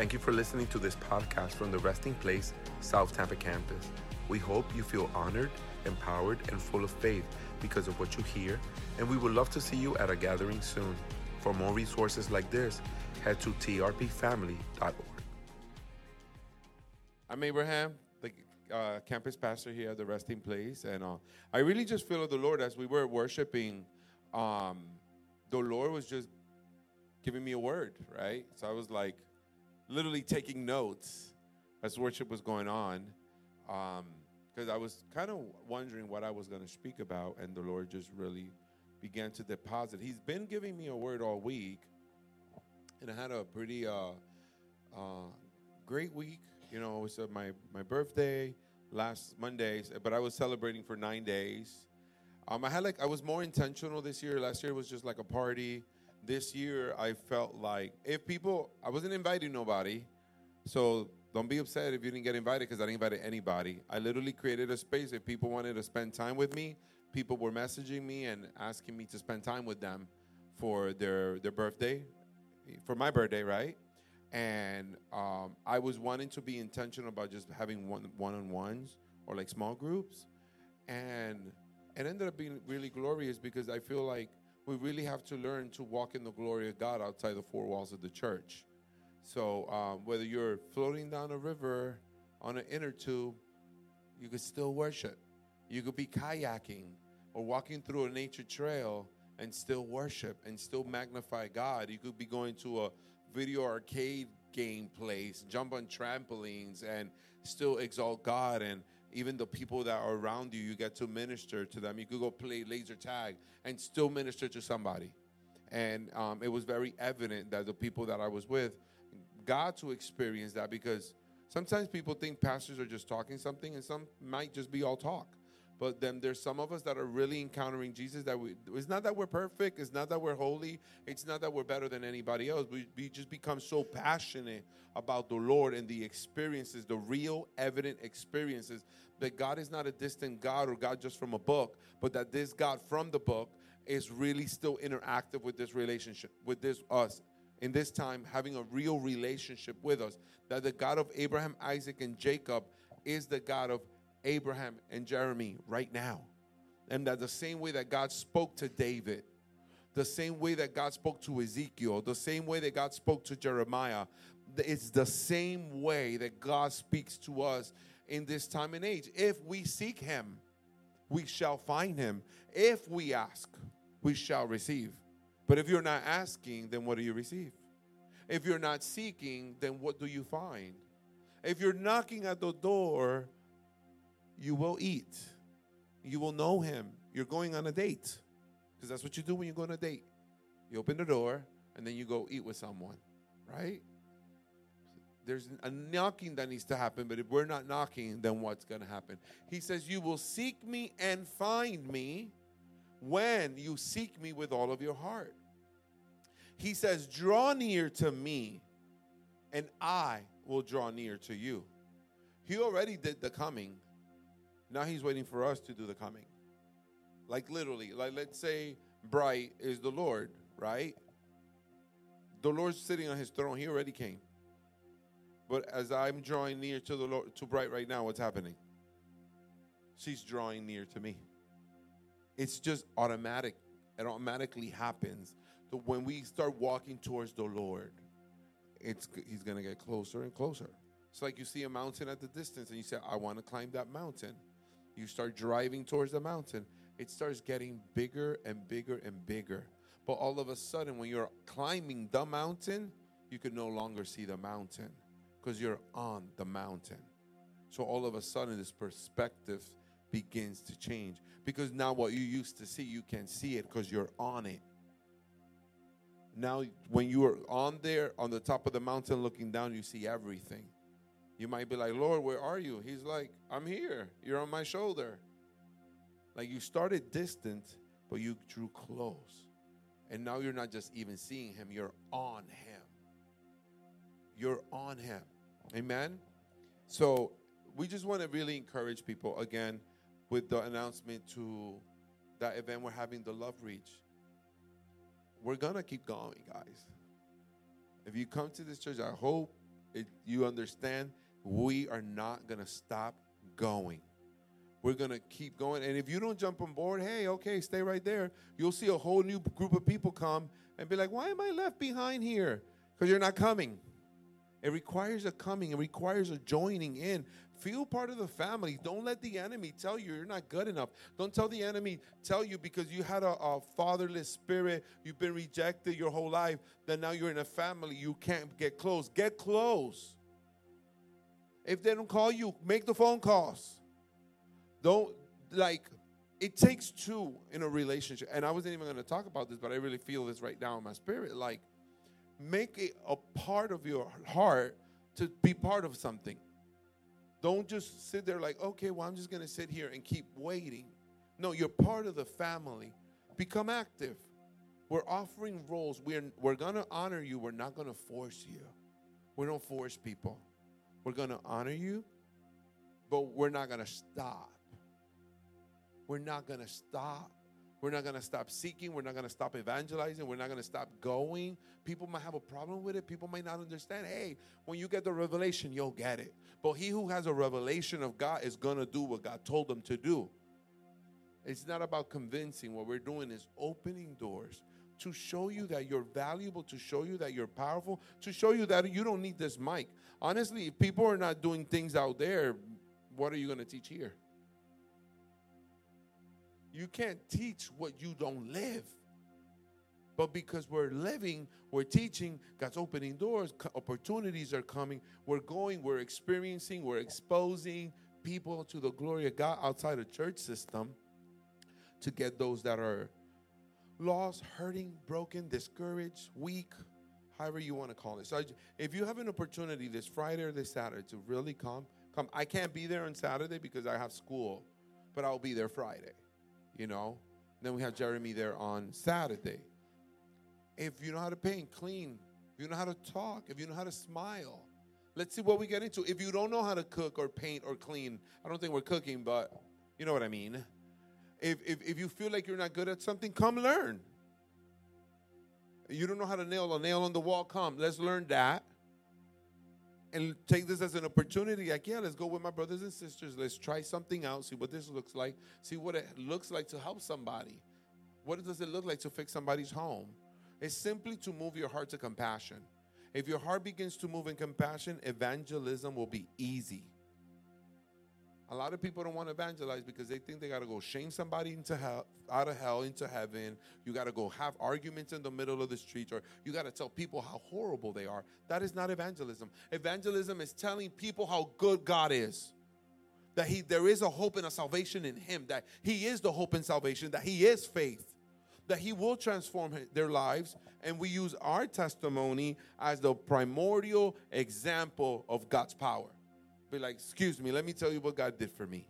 Thank you for listening to this podcast from the Resting Place South Tampa campus. We hope you feel honored, empowered, and full of faith because of what you hear, and we would love to see you at a gathering soon. For more resources like this, head to trpfamily.org. I'm Abraham, the uh, campus pastor here at the Resting Place, and uh, I really just feel the Lord as we were worshiping. Um, the Lord was just giving me a word, right? So I was like, literally taking notes as worship was going on, because um, I was kind of wondering what I was going to speak about, and the Lord just really began to deposit. He's been giving me a word all week, and I had a pretty uh, uh, great week. You know, it was uh, my my birthday last Monday, but I was celebrating for nine days. Um, I had like I was more intentional this year. Last year was just like a party. This year I felt like if people, I wasn't inviting nobody, so don't be upset if you didn't get invited because I didn't invite anybody. I literally created a space. If people wanted to spend time with me, people were messaging me and asking me to spend time with them for their their birthday, for my birthday, right? And um, I was wanting to be intentional about just having one one on ones or like small groups, and it ended up being really glorious because I feel like we really have to learn to walk in the glory of God outside the four walls of the church. So um, whether you're floating down a river on an inner tube, you could still worship. You could be kayaking or walking through a nature trail and still worship and still magnify God. You could be going to a video arcade game place, jump on trampolines, and still exalt God and even the people that are around you, you get to minister to them. You could go play laser tag and still minister to somebody. And um, it was very evident that the people that I was with got to experience that because sometimes people think pastors are just talking something, and some might just be all talk. But then there's some of us that are really encountering Jesus that we, it's not that we're perfect, it's not that we're holy, it's not that we're better than anybody else. We, we just become so passionate about the Lord and the experiences, the real, evident experiences that God is not a distant God or God just from a book, but that this God from the book is really still interactive with this relationship, with this us in this time having a real relationship with us. That the God of Abraham, Isaac, and Jacob is the God of Abraham and Jeremy right now. And that the same way that God spoke to David, the same way that God spoke to Ezekiel, the same way that God spoke to Jeremiah, it's the same way that God speaks to us in this time and age. If we seek Him, we shall find Him. If we ask, we shall receive. But if you're not asking, then what do you receive? If you're not seeking, then what do you find? If you're knocking at the door, you will eat. You will know him. You're going on a date. Because that's what you do when you go on a date. You open the door and then you go eat with someone, right? There's a knocking that needs to happen, but if we're not knocking, then what's going to happen? He says, You will seek me and find me when you seek me with all of your heart. He says, Draw near to me, and I will draw near to you. He already did the coming. Now he's waiting for us to do the coming. Like literally, like let's say Bright is the Lord, right? The Lord's sitting on his throne. He already came. But as I'm drawing near to the Lord, to Bright right now, what's happening? She's drawing near to me. It's just automatic. It automatically happens. So when we start walking towards the Lord, it's he's gonna get closer and closer. It's like you see a mountain at the distance and you say, I want to climb that mountain you start driving towards the mountain, it starts getting bigger and bigger and bigger. But all of a sudden, when you're climbing the mountain, you can no longer see the mountain because you're on the mountain. So all of a sudden, this perspective begins to change because now what you used to see, you can see it because you're on it. Now, when you are on there on the top of the mountain looking down, you see everything. You might be like, Lord, where are you? He's like, I'm here. You're on my shoulder. Like you started distant, but you drew close. And now you're not just even seeing him, you're on him. You're on him. Amen? So we just want to really encourage people again with the announcement to that event we're having, the Love Reach. We're going to keep going, guys. If you come to this church, I hope it, you understand, we are not going to stop going. We're going to keep going. And if you don't jump on board, hey, okay, stay right there. You'll see a whole new group of people come and be like, why am I left behind here? Because you're not coming. It requires a coming, it requires a joining in. Feel part of the family. Don't let the enemy tell you you're not good enough. Don't tell the enemy, tell you because you had a, a fatherless spirit, you've been rejected your whole life, that now you're in a family, you can't get close. Get close. If they don't call you, make the phone calls. Don't, like, it takes two in a relationship. And I wasn't even going to talk about this, but I really feel this right now in my spirit. Like, make it a part of your heart to be part of something. Don't just sit there like, okay, well, I'm just going to sit here and keep waiting. No, you're part of the family. Become active. We're offering roles. We're, we're going to honor you. We're not going to force you. We don't force people. We're going to honor you, but we're not going to stop. We're not going to stop. We're not going to stop seeking. We're not going to stop evangelizing. We're not going to stop going. People might have a problem with it. People might not understand. Hey, when you get the revelation, you'll get it. But he who has a revelation of God is going to do what God told them to do. It's not about convincing. What we're doing is opening doors to show you that you're valuable, to show you that you're powerful, to show you that you don't need this mic. Honestly, if people are not doing things out there, what are you going to teach here? You can't teach what you don't live. But because we're living, we're teaching, God's opening doors, opportunities are coming. We're going, we're experiencing, we're exposing people to the glory of God outside the church system to get those that are lost, hurting, broken, discouraged, weak, however you want to call it. So if you have an opportunity this Friday or this Saturday to really come, come. I can't be there on Saturday because I have school, but I'll be there Friday, you know. Then we have Jeremy there on Saturday if you know how to paint, clean. If you know how to talk, if you know how to smile. Let's see what we get into. If you don't know how to cook or paint or clean, I don't think we're cooking, but you know what I mean. If, if, if you feel like you're not good at something, come learn. You don't know how to nail a nail on the wall, come. Let's learn that. And take this as an opportunity. Like, yeah, let's go with my brothers and sisters. Let's try something out, see what this looks like, see what it looks like to help somebody. What does it look like to fix somebody's home? It's simply to move your heart to compassion. If your heart begins to move in compassion, evangelism will be easy. A lot of people don't want to evangelize because they think they got to go shame somebody into hell, out of hell into heaven. You got to go have arguments in the middle of the street, or you got to tell people how horrible they are. That is not evangelism. Evangelism is telling people how good God is. That he, there is a hope and a salvation in Him. That He is the hope and salvation. That He is faith that He will transform their lives. And we use our testimony as the primordial example of God's power. Be like, excuse me, let me tell you what God did for me.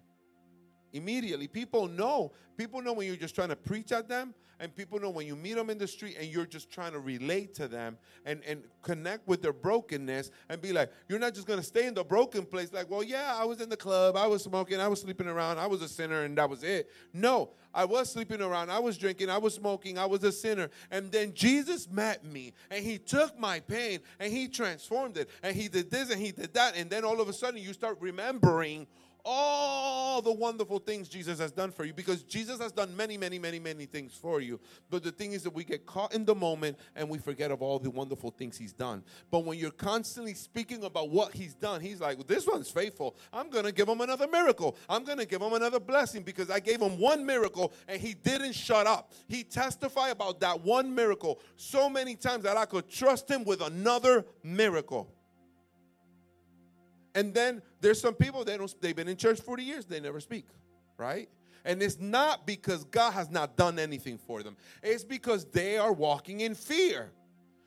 Immediately, people know. People know when you're just trying to preach at them and people know when you meet them in the street and you're just trying to relate to them and, and connect with their brokenness and be like, you're not just going to stay in the broken place, like, well, yeah, I was in the club, I was smoking, I was sleeping around, I was a sinner, and that was it. No, I was sleeping around, I was drinking, I was smoking, I was a sinner. And then Jesus met me and he took my pain and he transformed it. And he did this and he did that. And then all of a sudden you start remembering all the wonderful things Jesus has done for you because Jesus has done many, many, many, many things for you. But the thing is that we get caught in the moment and we forget of all the wonderful things He's done. But when you're constantly speaking about what He's done, He's like, This one's faithful. I'm going to give him another miracle. I'm going to give him another blessing because I gave him one miracle and he didn't shut up. He testified about that one miracle so many times that I could trust him with another miracle. And then there's some people they don't they've been in church 40 years, they never speak, right? And it's not because God has not done anything for them. It's because they are walking in fear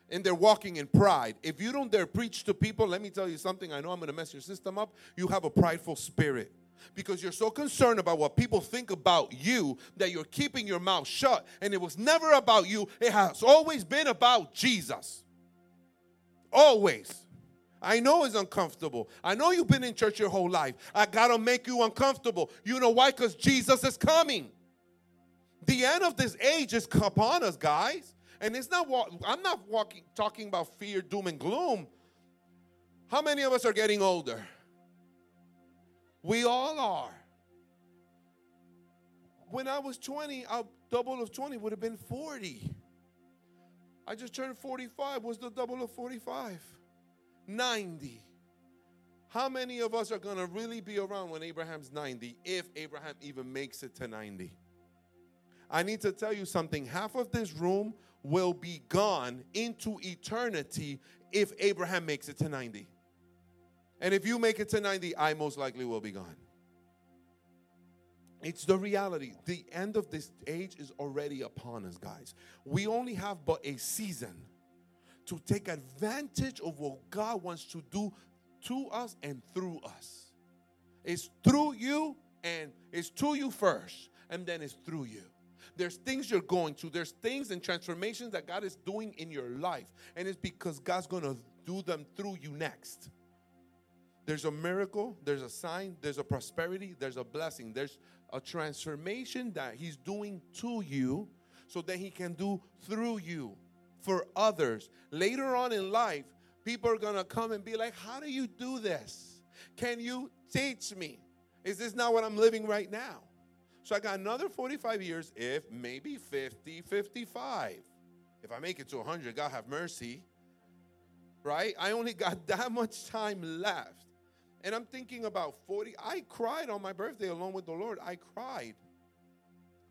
and they're walking in pride. If you don't dare preach to people, let me tell you something. I know I'm going to mess your system up. You have a prideful spirit because you're so concerned about what people think about you that you're keeping your mouth shut. And it was never about you, it has always been about Jesus. Always. I know it's uncomfortable. I know you've been in church your whole life. I got to make you uncomfortable. You know why? Because Jesus is coming. The end of this age is upon us, guys. And it's not, I'm not walking, talking about fear, doom, and gloom. How many of us are getting older? We all are. When I was 20, a double of 20 would have been 40. I just turned 45. What's the double of 45? 90. How many of us are going to really be around when Abraham's 90, if Abraham even makes it to 90? I need to tell you something. Half of this room will be gone into eternity if Abraham makes it to 90. And if you make it to 90, I most likely will be gone. It's the reality. The end of this age is already upon us, guys. We only have but a season to take advantage of what God wants to do to us and through us. It's through you and it's to you first, and then it's through you. There's things you're going to, there's things and transformations that God is doing in your life, and it's because God's going to do them through you next. There's a miracle, there's a sign, there's a prosperity, there's a blessing, there's a transformation that He's doing to you so that He can do through you for others. Later on in life, people are going to come and be like, How do you do this? Can you teach me? Is this not what I'm living right now? So I got another 45 years, if maybe 50, 55. If I make it to 100, God have mercy. Right? I only got that much time left. And I'm thinking about 40. I cried on my birthday along with the Lord. I cried.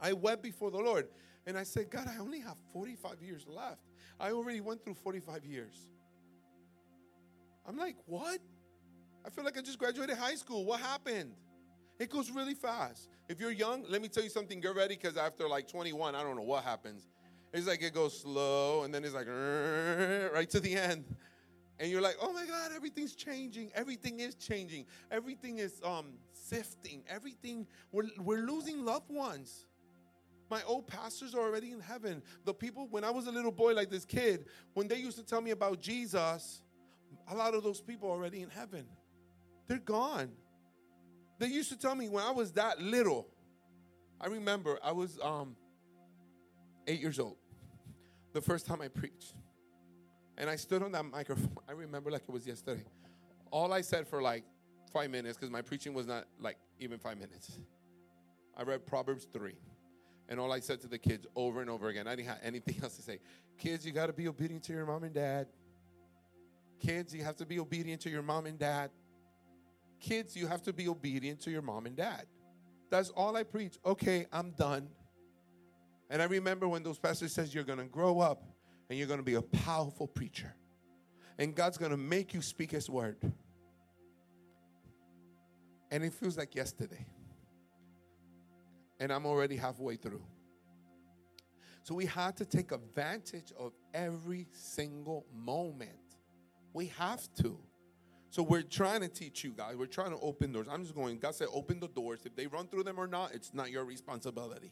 I wept before the Lord. And I said, God, I only have 45 years left. I already went through 45 years. I'm like, what? I feel like I just graduated high school. What happened? It goes really fast. If you're young, let me tell you something. Get ready because after like 21, I don't know what happens. It's like it goes slow and then it's like right to the end. And you're like, oh my God, everything's changing. Everything is changing. Everything is um, sifting. Everything, we're, we're losing loved ones. My old pastors are already in heaven. The people, when I was a little boy like this kid, when they used to tell me about Jesus, a lot of those people are already in heaven. They're gone. They used to tell me when I was that little. I remember I was um, eight years old, the first time I preached. And I stood on that microphone. I remember like it was yesterday. All I said for like five minutes, because my preaching was not like even five minutes. I read Proverbs 3. And all I said to the kids over and over again, I didn't have anything else to say. Kids, you got to be obedient to your mom and dad. Kids, you have to be obedient to your mom and dad. Kids, you have to be obedient to your mom and dad. That's all I preach. Okay, I'm done. And I remember when those pastors says you're going to grow up and you're going to be a powerful preacher. And God's going to make you speak his word. And it feels like yesterday. And I'm already halfway through. So we had to take advantage of every single moment. We have to. So we're trying to teach you guys. We're trying to open doors. I'm just going, God said, open the doors. If they run through them or not, it's not your responsibility.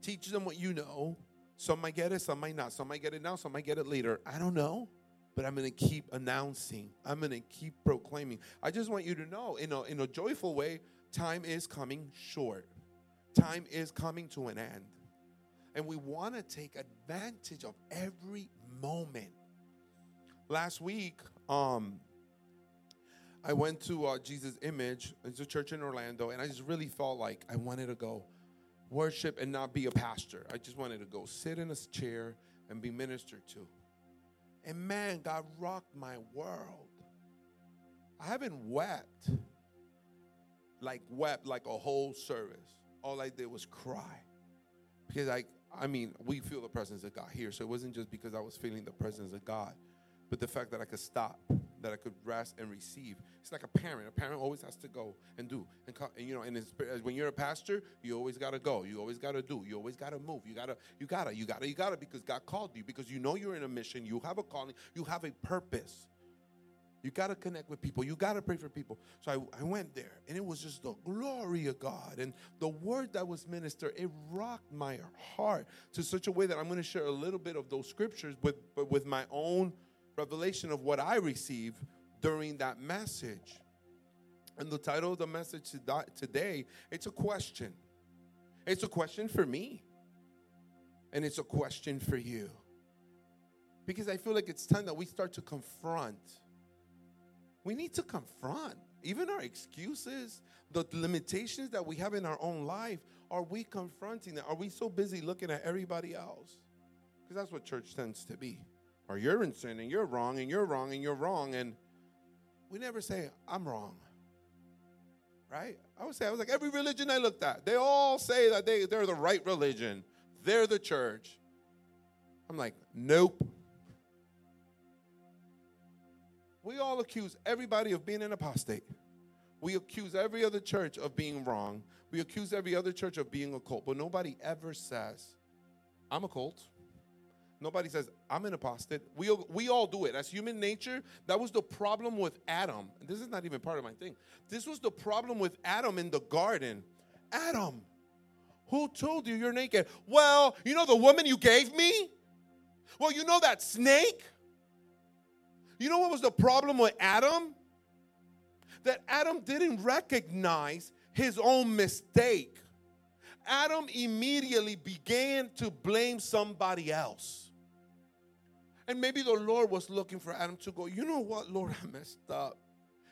Teach them what you know. Some might get it, some might not. Some might get it now, some might get it later. I don't know. But I'm to keep announcing. I'm to keep proclaiming. I just want you to know in a, in a joyful way, time is coming short. Time is coming to an end. And we want to take advantage of every moment. Last week, um, I went to uh, Jesus Image. It's a church in Orlando, and I just really felt like I wanted to go worship and not be a pastor. I just wanted to go sit in a chair and be ministered to. And man, God rocked my world. I haven't wept like wept like a whole service. All I did was cry. Because I I mean, we feel the presence of God here. So it wasn't just because I was feeling the presence of God, but the fact that I could stop, that I could rest and receive. It's like a parent. A parent always has to go and do and, co- and you know. And when you're a pastor, you always got to go. You always got to do. You always got to move. You gotta. You gotta. You gotta. You gotta because God called you. Because you know you're in a mission. You have a calling. You have a purpose. You got to connect with people. You got to pray for people. So I, I went there, and it was just the glory of God. And the word that was ministered, it rocked my heart to such a way that I'm going to share a little bit of those scriptures with, but with my own revelation of what I received during that message. And the title of the message today, it's a question. It's a question for me. And it's a question for you. Because I feel like it's time that we start to confront we need to confront even our excuses, the limitations that we have in our own life. Are we confronting that? Are we so busy looking at everybody else? Because that's what church tends to be. Or you're in sin and you're wrong and you're wrong and you're wrong. And we never say, I'm wrong. Right? I would say, I was like, every religion I looked at, they all say that they, they're the right religion, they're the church. I'm like, nope. We all accuse everybody of being an apostate. We accuse every other church of being wrong. We accuse every other church of being a cult, but nobody ever says, I'm a cult. Nobody says, I'm an apostate. We, we all do it. As human nature, that was the problem with Adam. This is not even part of my thing. This was the problem with Adam in the garden. Adam, who told you you're naked? Well, you know the woman you gave me? Well, you know that snake? You know what was the problem with Adam? That Adam didn't recognize his own mistake. Adam immediately began to blame somebody else. And maybe the Lord was looking for Adam to go, you know what, Lord, I messed up.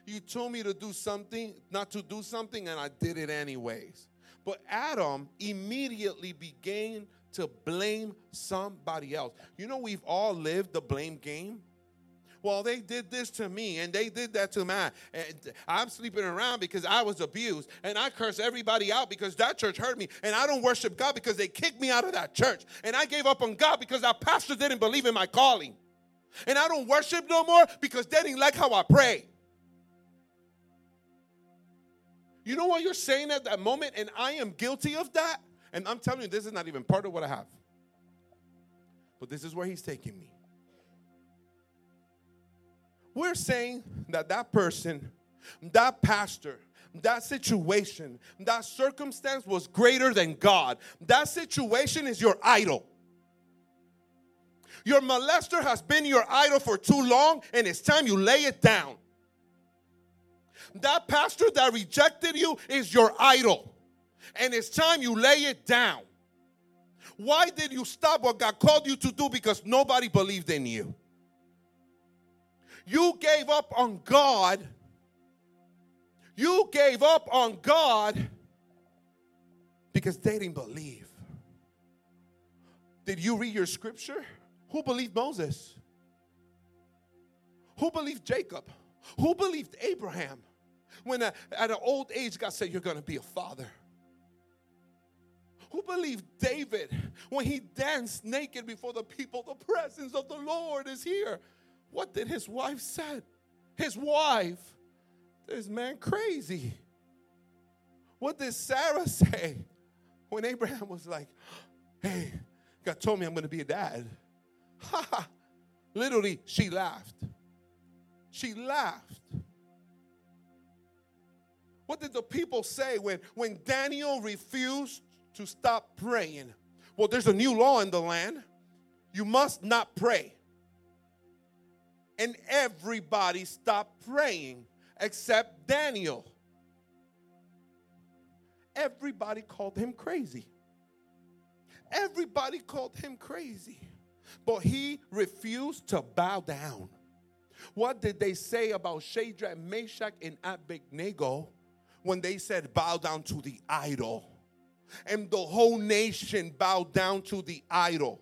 You told me to do something, not to do something, and I did it anyways. But Adam immediately began to blame somebody else. You know, we've all lived the blame game well, they did this to me and they did that to me. And I'm sleeping around because I was abused. And I curse everybody out because that church hurt me. And I don't worship God because they kicked me out of that church. And I gave up on God because our pastor didn't believe in my calling. And I don't worship no more because they didn't like how I pray. You know what you're saying at that moment? And I am guilty of that. And I'm telling you, this is not even part of what I have. But this is where he's taking me. We're saying that that person, that pastor, that situation, that circumstance was greater than God. That situation is your idol. Your molester has been your idol for too long, and it's time you lay it down. That pastor that rejected you is your idol, and it's time you lay it down. Why did you stop what God called you to do? Because nobody believed in you. You gave up on God. You gave up on God because they didn't believe. Did you read your scripture? Who believed Moses? Who believed Jacob? Who believed Abraham? When at an old age, God said, You're going to be a father. Who believed David when he danced naked before the people? The presence of the Lord is here. What did his wife said? His wife, this man crazy. What did Sarah say when Abraham was like, hey, God told me I'm going to be a dad? Ha! Literally, she laughed. She laughed. What did the people say when, when Daniel refused to stop praying? Well, there's a new law in the land. You must not pray and everybody stopped praying except Daniel. Everybody called him crazy. Everybody called him crazy. But he refused to bow down. What did they say about Shadrach, Meshach, and Abednego when they said, Bow down to the idol? And the whole nation bowed down to the idol.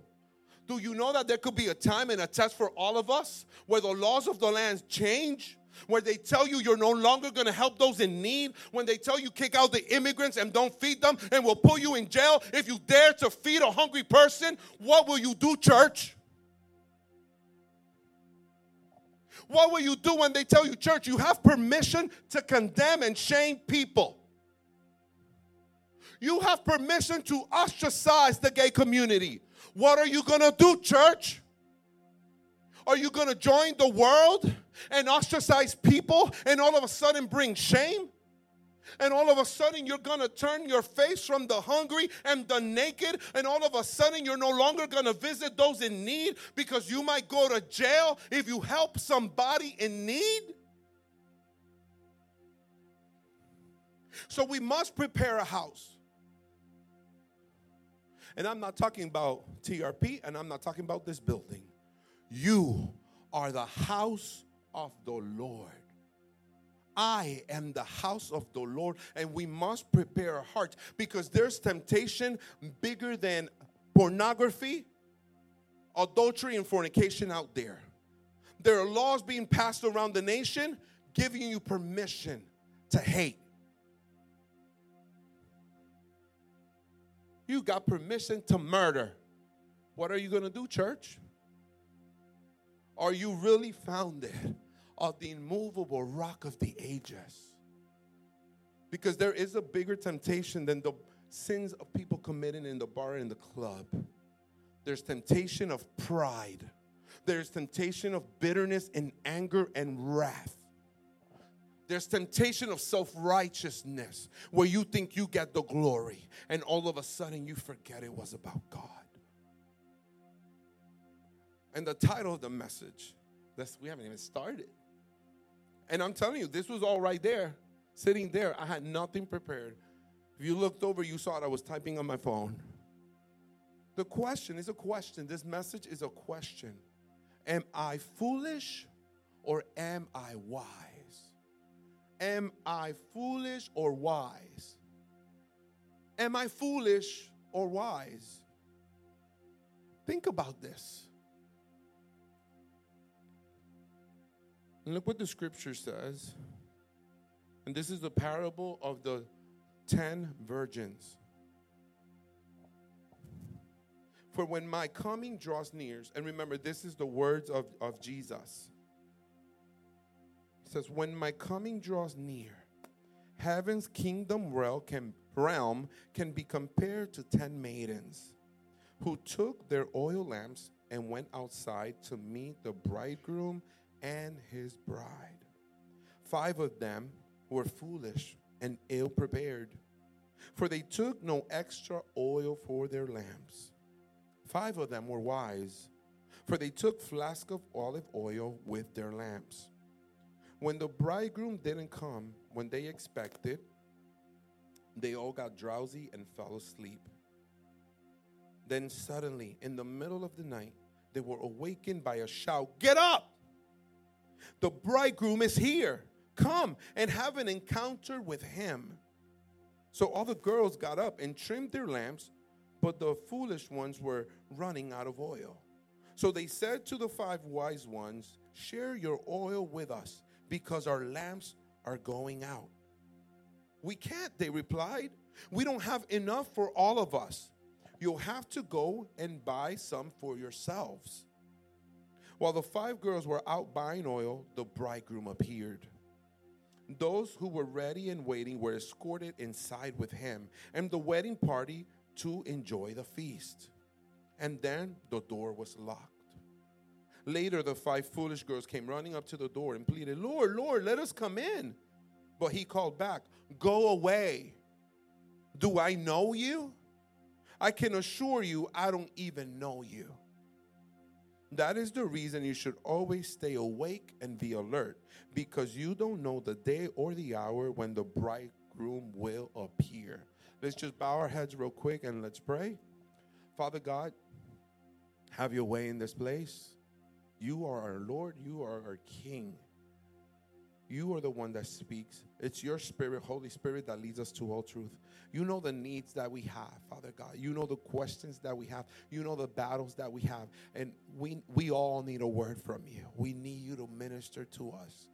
Do you know that there could be a time and a test for all of us where the laws of the land change? Where they tell you you're no longer gonna help those in need, when they tell you kick out the immigrants and don't feed them, and will put you in jail if you dare to feed a hungry person, what will you do, church? What will you do when they tell you, church, you have permission to condemn and shame people? You have permission to ostracize the gay community. What are you going to do, church? Are you going to join the world and ostracize people and all of a sudden bring shame? And all of a sudden, you're gonna turn your face from the hungry and the naked, and all of a sudden, you're no longer gonna visit those in need because you might go to jail if you help somebody in need. So, we must prepare a house. And I'm not talking about TRP and I'm not talking about this building. You are the house of the Lord. I am the house of the Lord, and we must prepare our hearts because there's temptation bigger than pornography, adultery, and fornication out there. There are laws being passed around the nation giving you permission to hate. You got permission to murder. What are you going to do, church? Are you really founded on the immovable rock of the ages? Because there is a bigger temptation than the sins of people committing in the bar and the club. There's temptation of pride. There's temptation of bitterness and anger and wrath. There's temptation of self righteousness where you think you get the glory and all of a sudden you forget it was about God. And the title of the message, that's, we haven't even started. And I'm telling you, this was all right there, sitting there. I had nothing prepared. If you looked over, you saw it. I was typing on my phone. The question is a question. This message is a question. Am I foolish or am I wise? Am I foolish or wise? Am I foolish or wise? Think about this. And look what the scripture says. And this is the parable of the 10 virgins. For when my coming draws near, and remember, this is the words of, of Jesus. Says, When my coming draws near, heaven's kingdom realm can be compared to ten maidens who took their oil lamps and went outside to meet the bridegroom and his bride. Five of them were foolish and ill prepared, for they took no extra oil for their lamps. Five of them were wise, for they took flask of olive oil with their lamps. When the bridegroom didn't come when they expected, they all got drowsy and fell asleep. Then suddenly, in the middle of the night, they were awakened by a shout Get up! The bridegroom is here. Come and have an encounter with him. So all the girls got up and trimmed their lamps but the foolish ones were running out of oil. So they said to the five wise ones, Share your oil with us, because our lamps are going out. We can't, they replied. We don't have enough for all of us. You'll have to go and buy some for yourselves. While the five girls were out buying oil, the bridegroom appeared. Those who were ready and waiting were escorted inside with him, and the wedding party to enjoy the feast. And then the door was locked. Later, the five foolish girls came running up to the door and pleaded, Lord, Lord, let us come in. But he called back, Go away. Do I know you? I can assure you, I don't even know you. That is the reason you should always stay awake and be alert because you don't know the day or the hour when the bridegroom will appear. Let's just bow our heads real quick and let's pray. Father God, have your way in this place. You are our Lord, you are our King. You are the one that speaks. It's your Spirit, Holy Spirit, that leads us to all truth. You know the needs that we have, Father God. You know the questions that we have. You know the battles that we have. And we, we all need a word from you. We need you to minister to us.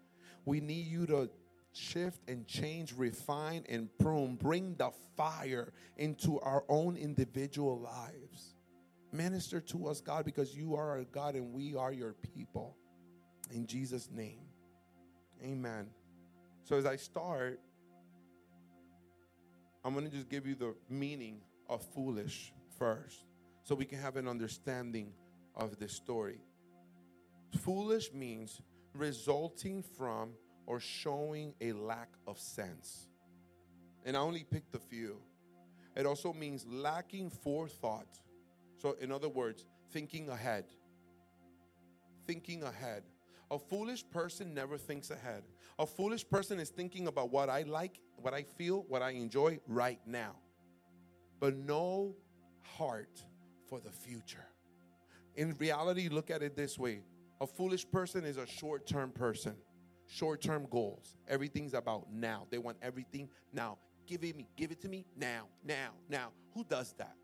We need you to shift and change, refine and prune, bring the fire into our own individual lives. Minister to us, God, because you are our God and we are your people. In Jesus' name, amen. So, as I start, I'm going to just give you the meaning of foolish first so we can have an understanding of this story. Foolish means resulting from or showing a lack of sense. And I only picked a few. It also means lacking forethought. So, in other words, thinking ahead. Thinking ahead. A foolish person never thinks ahead. A foolish person is thinking about what I like, what I feel, what I enjoy right now, but no heart for the future. In reality, look at it this way a foolish person is a short term person short term goals. Everything's about now. They want everything now. Give it me, give it to me now, now, now. Who does that?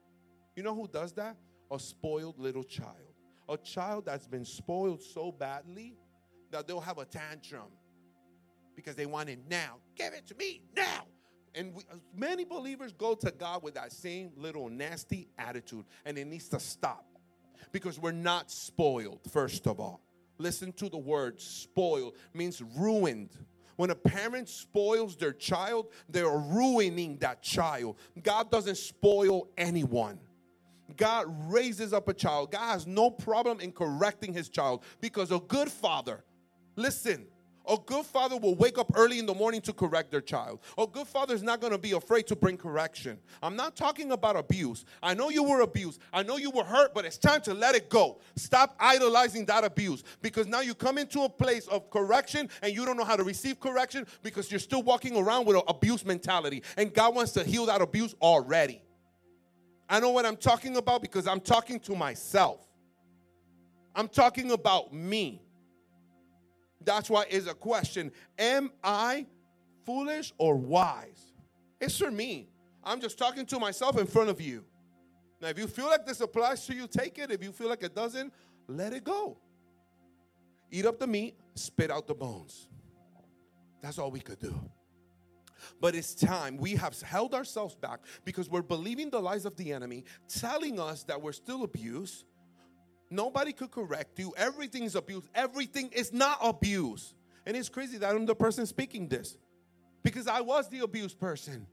You know who does that? A spoiled little child. A child that's been spoiled so badly that they'll have a tantrum because they want it now. Give it to me now. And we, many believers go to God with that same little nasty attitude, and it needs to stop because we're not spoiled, first of all. Listen to the word spoiled means ruined. When a parent spoils their child, they are ruining that child. God doesn't spoil anyone. God raises up a child. God has no problem in correcting his child because a good father, listen, a good father will wake up early in the morning to correct their child. A good father is not going to be afraid to bring correction. I'm not talking about abuse. I know you were abused. I know you were hurt, but it's time to let it go. Stop idolizing that abuse because now you come into a place of correction and you don't know how to receive correction because you're still walking around with an abuse mentality. And God wants to heal that abuse already. I know what I'm talking about because I'm talking to myself. I'm talking about me. That's why it's a question Am I foolish or wise? It's for me. I'm just talking to myself in front of you. Now, if you feel like this applies to you, take it. If you feel like it doesn't, let it go. Eat up the meat, spit out the bones. That's all we could do. But it's time. We have held ourselves back because we're believing the lies of the enemy, telling us that we're still abused, Nobody could correct you. Everything's abuse. Everything is not abuse. And it's crazy that I'm the person speaking this because I was the abused person.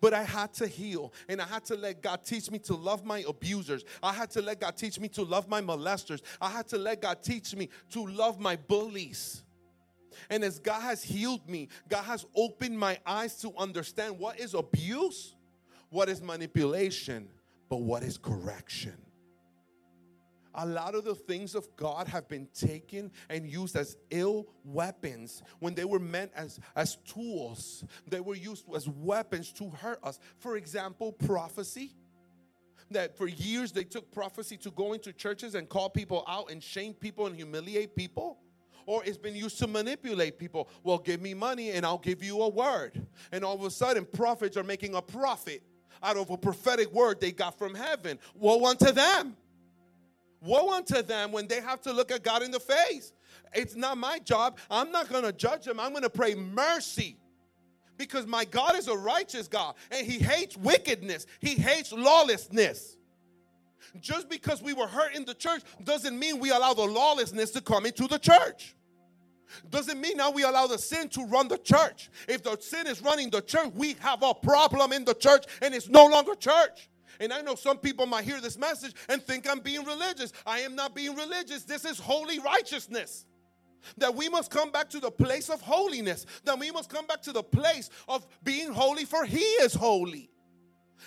But I had to heal and I had to let God teach me to love my abusers. I had to let God teach me to love my molesters. I had to let God teach me to love my bullies. And as God has healed me, God has opened my eyes to understand what is abuse, what is manipulation, but what is correction a lot of the things of God have been taken and used as ill weapons when they were meant as, as tools. They were used as weapons to hurt us. For example, prophecy. That for years they took prophecy to go into churches and call people out and shame people and humiliate people or it's been used to manipulate people. Well, give me money and I'll give you a word. And all of a sudden, prophets are making a profit out of a prophetic word they got from heaven. Woe unto them. Woe unto them when they have to look at God in the face. It's not my job. I'm not going to judge them. I'm going to pray mercy because my God is a righteous God and He hates wickedness, He hates lawlessness. Just because we were hurt in the church doesn't mean we allow the lawlessness to come into the church. Doesn't mean now we allow the sin to run the church. If the sin is running the church, we have a problem in the church and it's no longer church. And I know some people might hear this message and think I'm being religious. I am not being religious. This is holy righteousness. That we must come back to the place of holiness. That we must come back to the place of being holy, for He is holy.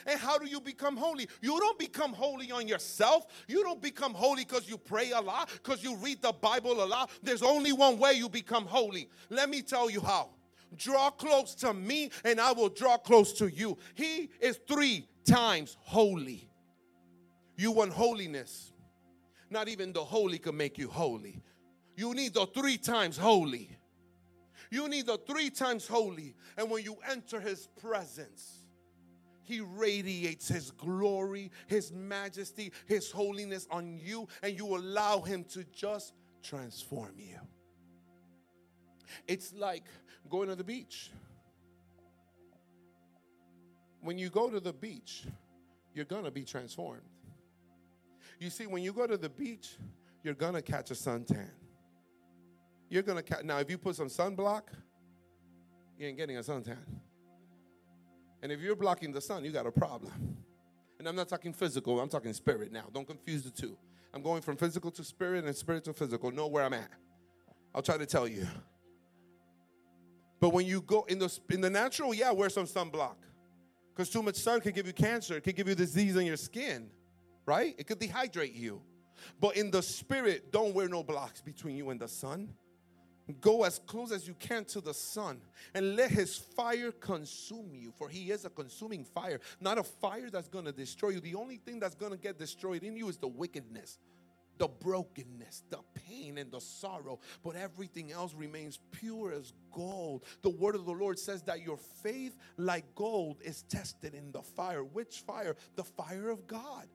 And how do you become holy? You don't become holy on yourself. You don't become holy because you pray a lot, because you read the Bible a lot. There's only one way you become holy. Let me tell you how. Draw close to me, and I will draw close to you. He is three times holy. You want holiness. Not even the holy can make you holy. You need the three times holy. You need the three times holy. And when you enter his presence, he radiates his glory, his majesty, his holiness on you, and you allow him to just transform you. It's like going to the beach when you go to the beach, you're going to be transformed. You see, when you go to the beach, you're going to catch a suntan. You're going to catch, now, if you put some sunblock, you ain't getting a suntan. And if you're blocking the sun, you got a problem. And I'm not talking physical, I'm talking spirit now. Don't confuse the two. I'm going from physical to spirit and spirit to physical. Know where I'm at. I'll try to tell you. But when you go in the in the natural, yeah, wear some sunblock. Because too much sun could give you cancer, it could give you disease on your skin, right? It could dehydrate you. But in the spirit, don't wear no blocks between you and the sun. Go as close as you can to the sun and let his fire consume you, for he is a consuming fire, not a fire that's gonna destroy you. The only thing that's gonna get destroyed in you is the wickedness. the brokenness, the pain, and the sorrow, but everything else remains pure as gold. The word of the Lord says that your faith, like gold, is tested in the fire. Which fire? The fire of God.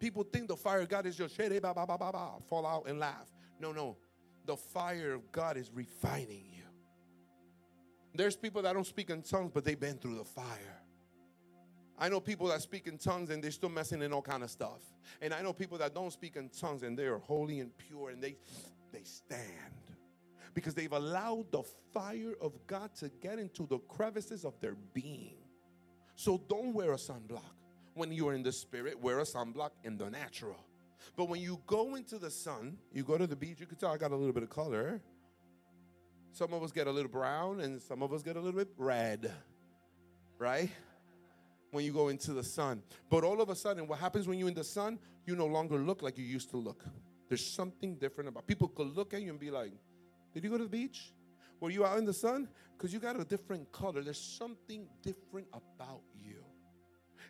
People think the fire of God is just shade, eh, ba, ba, ba, ba, ba, fall out and laugh. No, no. The fire of God is refining you. There's people that don't speak in tongues, but they've been through the fire. I know people that speak in tongues and they're still messing in all kind of stuff. And I know people that don't speak in tongues and they are holy and pure and they they stand because they've allowed the fire of God to get into the crevices of their being. So don't wear a sunblock. When you're in the spirit, wear a sunblock in the natural. But when you go into the sun, you go to the beach, you can tell I got a little bit of color. Some of us get a little brown and some of us get a little bit red, right? when you go into the sun. But all of a sudden, what happens when you're in the sun? You no longer look like you used to look. There's something different about people could look at you and be like, Did you go to the beach? Were you out in the sun? Because you got a different color. There's something different about you.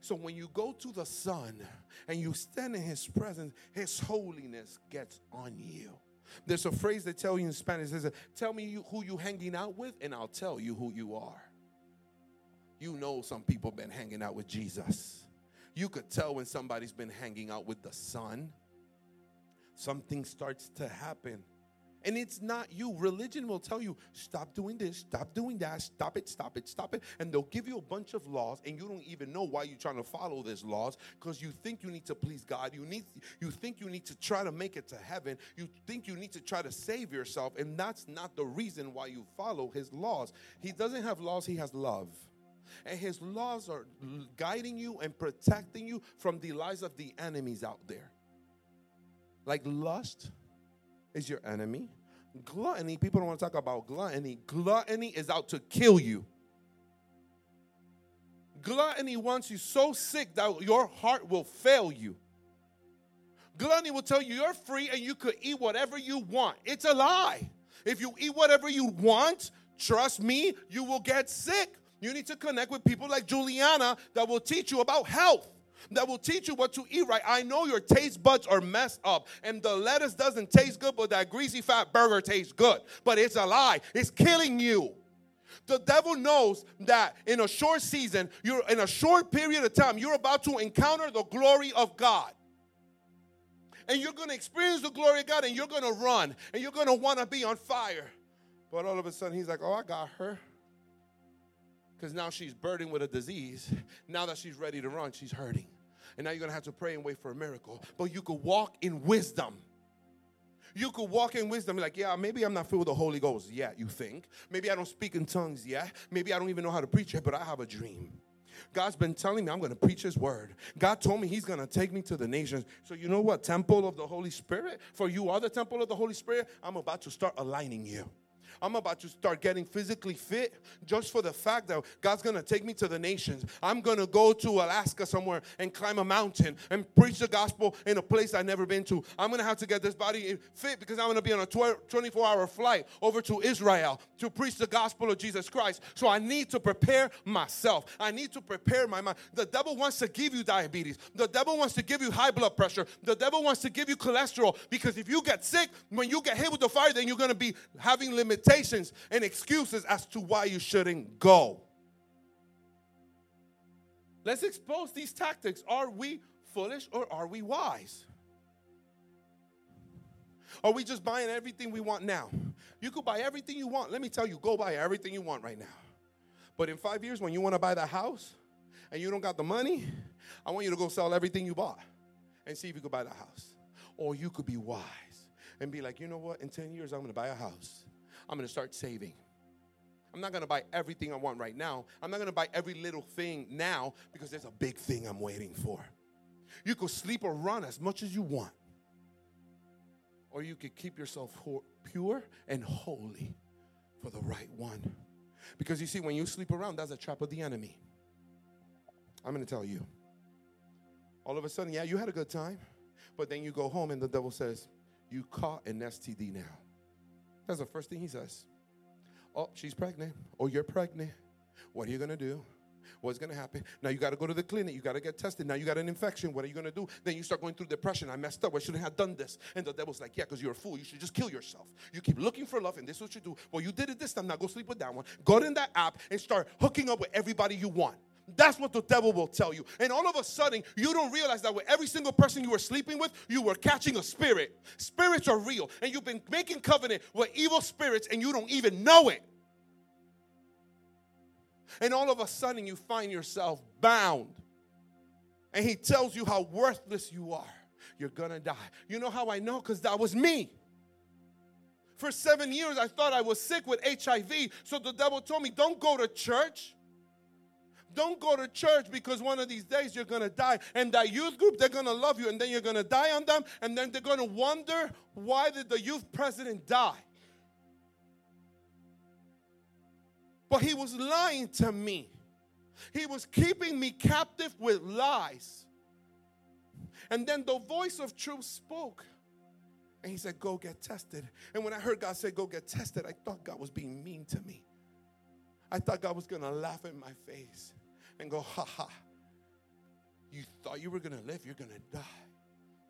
So when you go to the sun and you stand in his presence, his holiness gets on you. There's a phrase they tell you in Spanish. It says, Tell me who you're hanging out with, and I'll tell you who you are you know some people been hanging out with Jesus. You could tell when somebody's been hanging out with the Son. Something starts to happen. And it's not you. Religion will tell you, stop doing this, stop doing that, stop it, stop it, stop it. And they'll give you a bunch of laws, and you don't even know why you're trying to follow these laws because you think you need to please God. You need you think you need to try to make it to heaven. You think you need to try to save yourself, and that's not the reason why you follow his laws. He doesn't have laws, he has love and his laws are guiding you and protecting you from the lies of the enemies out there. Like lust is your enemy. Gluttony, people don't want to talk about gluttony. Gluttony is out to kill you. Gluttony wants you so sick that your heart will fail you. Gluttony will tell you you're free and you could eat whatever you want. It's a lie. If you eat whatever you want, trust me, you will get sick. You need to connect with people like Juliana that will teach you about health that will teach you what to eat right. I know your taste buds are messed up and the lettuce doesn't taste good, but that greasy fat burger tastes good. But it's a lie, it's killing you. The devil knows that in a short season, you're in a short period of time, you're about to encounter the glory of God. And you're going to experience the glory of God and you're going to run and you're going to want to be on fire. But all of a sudden, he's like, Oh, I got her because now she's burdened with a disease. Now that she's ready to run, she's hurting. And now you're going to have to pray and wait for a miracle. But you could walk in wisdom. You could walk in wisdom, like, yeah, maybe I'm not filled with the Holy Ghost yet, you think. Maybe I don't speak in tongues yet. Maybe I don't even know how to preach it, but I have a dream. God's been telling me I'm going to preach His word. God told me He's going to take me to the nations. So, you know what? Temple of the Holy Spirit. For you are the temple of the Holy Spirit. I'm about to start aligning you. I'm about to start getting physically fit just for the fact that God's going to take me to the nations. I'm going to go to Alaska somewhere and climb a mountain and preach the gospel in a place I've never been to. I'm going to have to get this body fit because I'm going to be on a 24 hour flight over to Israel to preach the gospel of Jesus Christ. So I need to prepare myself. I need to prepare my mind. The devil wants to give you diabetes. The devil wants to give you high blood pressure. The devil wants to give you cholesterol because if you get sick, when you get hit with the fire, then you're going to be having limitations limitations and excuses as to why you shouldn't go. Let's expose these tactics. Are we foolish or are we wise? Are we just buying everything we want now? You could buy everything you want. Let me tell you, go buy everything you want right now. But in five years, when you want to buy the house and you don't got the money, I want you to go sell everything you bought and see if you could buy the house. Or you could be wise and be like, you know what? In 10 years, I'm going to buy a house. I'm going to start saving. I'm not going to buy everything I want right now. I'm not going to buy every little thing now because there's a big thing I'm waiting for. You could sleep or run as much as you want, or you could keep yourself pure and holy for the right one. Because you see, when you sleep around, that's a trap of the enemy. I'm going to tell you. All of a sudden, yeah, you had a good time, but then you go home and the devil says, You caught an STD now. That's the first thing he says. Oh, she's pregnant. Oh, you're pregnant. What are you going to do? What's going to happen? Now you got to go to the clinic. You got to get tested. Now you got an infection. What are you going to do? Then you start going through depression. I messed up. I shouldn't have done this. And the devil's like, yeah, because you're a fool. You should just kill yourself. You keep looking for love, and this is what you do. Well, you did it this time. Now go sleep with that one. Go in that app and start hooking up with everybody you want. That's what the devil will tell you. And all of a sudden, you don't realize that with every single person you were sleeping with, you were catching a spirit. Spirits are real. And you've been making covenant with evil spirits and you don't even know it. And all of a sudden, you find yourself bound. And he tells you how worthless you are. You're gonna die. You know how I know? Because that was me. For seven years, I thought I was sick with HIV. So the devil told me, Don't go to church. Don't go to church because one of these days you're going to die. And that youth group, they're going to love you and then you're going to die on them. And then they're going to wonder why did the youth president die? But he was lying to me. He was keeping me captive with lies. And then the voice of truth spoke. And he said, Go get tested. And when I heard God say, Go get tested, I thought God was being mean to me. I thought God was going to laugh in my face and go, ha ha. You thought you were going to live, you're going to die.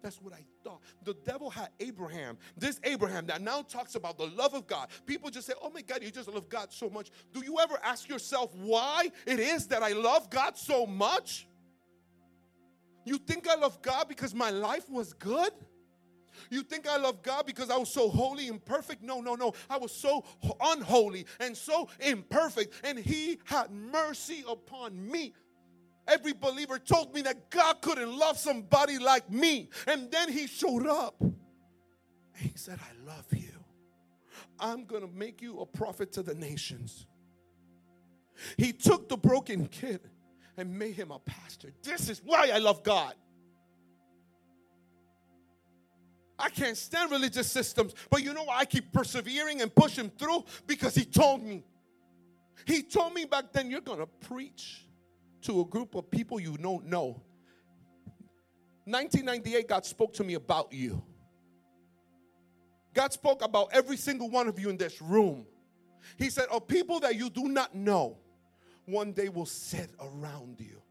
That's what I thought. The devil had Abraham. This Abraham that now talks about the love of God. People just say, oh my God, you just love God so much. Do you ever ask yourself why it is that I love God so much? You think I love God because my life was good? You think I love God because I was so holy and perfect? No, no, no. I was so unholy and so imperfect, and He had mercy upon me. Every believer told me that God couldn't love somebody like me. And then He showed up. And He said, I love you. I'm going to make you a prophet to the nations. He took the broken kid and made him a pastor. This is why I love God. I can't stand religious systems. But you know why I keep persevering and pushing through? Because he told me. He told me back then, you're going to preach to a group of people you don't know. 1998, God spoke to me about you. God spoke about every single one of you in this room. He said, "Of people that you do not know, one day will sit around you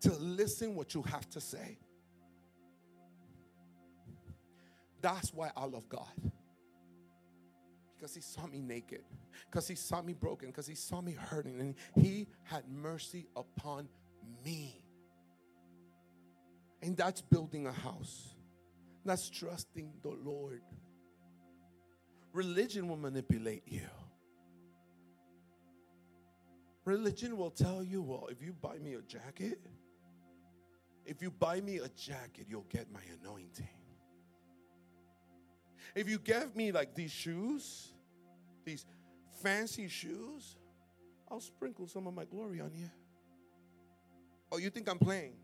to listen what you have to say. That's why I love God. Because he saw me naked, because he saw me broken, because he saw me hurting, and he had mercy upon me. And that's building a house. That's trusting the Lord. Religion will manipulate you. Religion will tell you, well, if you buy me a jacket, if you buy me a jacket, you'll get my anointing. If you give me like these shoes, these fancy shoes, I'll sprinkle some of my glory on you. Oh, you think I'm playing?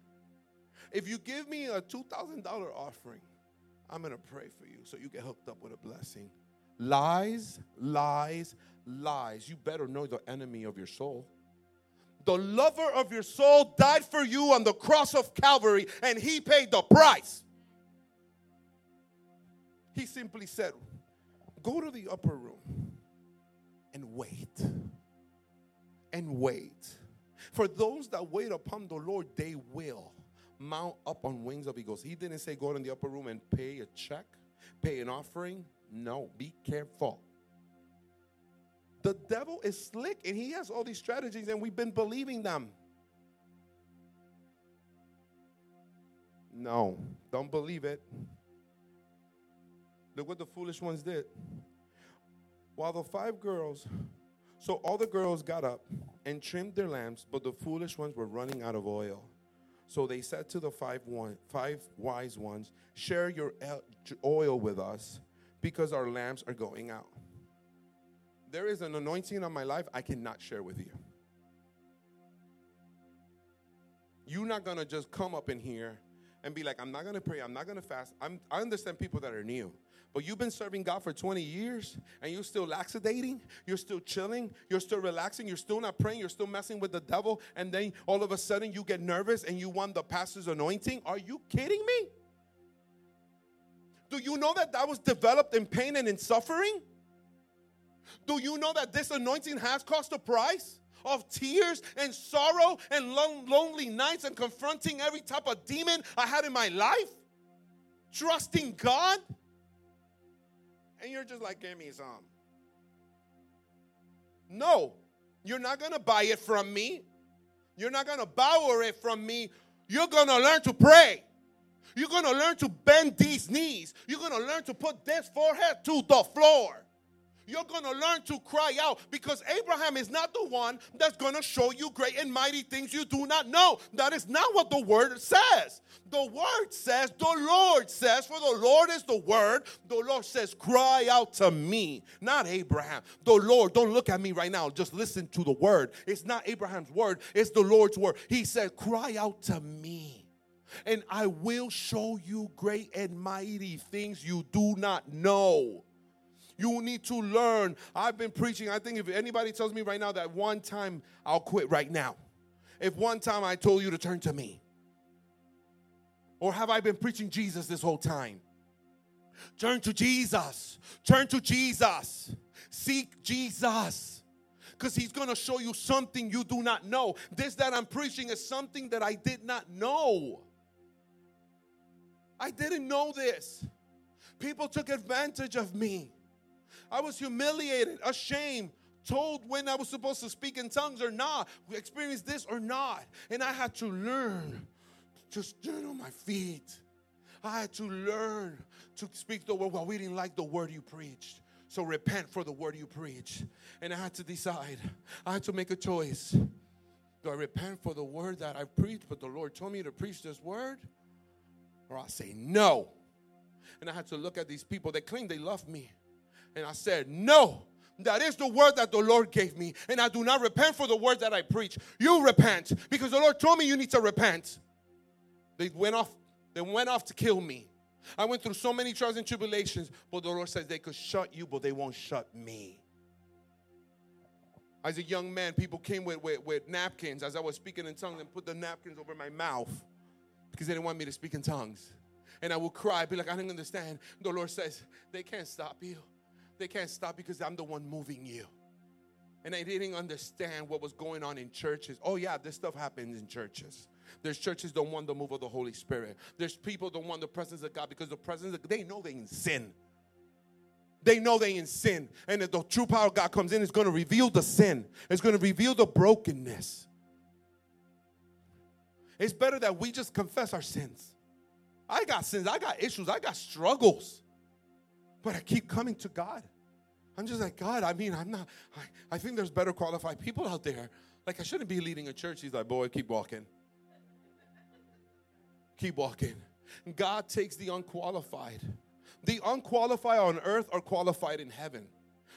If you give me a $2,000 offering, I'm going to pray for you so you get hooked up with a blessing. Lies, lies, lies. You better know the enemy of your soul. The lover of your soul died for you on the cross of Calvary, and he paid the price. He simply said, Go to the upper room and wait. And wait. For those that wait upon the Lord, they will mount up on wings of eagles. He didn't say go in the upper room and pay a check, pay an offering. No, be careful. The devil is slick and he has all these strategies, and we've been believing them. No, don't believe it. Look what the foolish ones did. While the five girls, so all the girls got up and trimmed their lamps, but the foolish ones were running out of oil. So they said to the five, one, five wise ones, Share your oil with us because our lamps are going out. There is an anointing on my life I cannot share with you. You're not going to just come up in here and be like, I'm not going to pray, I'm not going to fast. I'm, I understand people that are new. But you've been serving God for 20 years and you're still laxating, you're still chilling, you're still relaxing, you're still not praying, you're still messing with the devil, and then all of a sudden you get nervous and you want the pastor's anointing. Are you kidding me? Do you know that that was developed in pain and in suffering? Do you know that this anointing has cost a price? of tears and sorrow and lon- lonely nights and confronting every type of demon I had in my life? Trusting God? And you're just like, give me some. No, you're not gonna buy it from me. You're not gonna borrow it from me. You're gonna learn to pray. You're gonna learn to bend these knees. You're gonna learn to put this forehead to the floor. You're going to learn to cry out because Abraham is not the one that's going to show you great and mighty things you do not know. That is not what the word says. The word says, the Lord says, for the Lord is the word. The Lord says, cry out to me, not Abraham. The Lord, don't look at me right now. Just listen to the word. It's not Abraham's word, it's the Lord's word. He said, cry out to me and I will show you great and mighty things you do not know. You need to learn. I've been preaching. I think if anybody tells me right now that one time I'll quit right now. If one time I told you to turn to me. Or have I been preaching Jesus this whole time? Turn to Jesus. Turn to Jesus. Seek Jesus. Because he's going to show you something you do not know. This that I'm preaching is something that I did not know. I didn't know this. People took advantage of me. I was humiliated, ashamed, told when I was supposed to speak in tongues or not, experience this or not. And I had to learn to stand on my feet. I had to learn to speak the word. Well, we didn't like the word you preached. So repent for the word you preach. And I had to decide. I had to make a choice. Do I repent for the word that I preached, but the Lord told me to preach this word? Or I say no. And I had to look at these people that claim they love me. And I said, No, that is the word that the Lord gave me. And I do not repent for the word that I preach. You repent because the Lord told me you need to repent. They went off, they went off to kill me. I went through so many trials and tribulations, but the Lord says they could shut you, but they won't shut me. As a young man, people came with, with, with napkins as I was speaking in tongues and put the napkins over my mouth because they didn't want me to speak in tongues. And I would cry, be like, I didn't understand. The Lord says, they can't stop you. They can't stop because I'm the one moving you. And I didn't understand what was going on in churches. Oh, yeah, this stuff happens in churches. There's churches don't want the move of the Holy Spirit. There's people don't want the presence of God because the presence of they know they in sin. They know they in sin. And if the true power of God comes in, it's going to reveal the sin. It's going to reveal the brokenness. It's better that we just confess our sins. I got sins, I got issues, I got struggles. But I keep coming to God. I'm just like, God, I mean, I'm not, I, I think there's better qualified people out there. Like, I shouldn't be leading a church. He's like, boy, keep walking. Keep walking. God takes the unqualified. The unqualified on earth are qualified in heaven.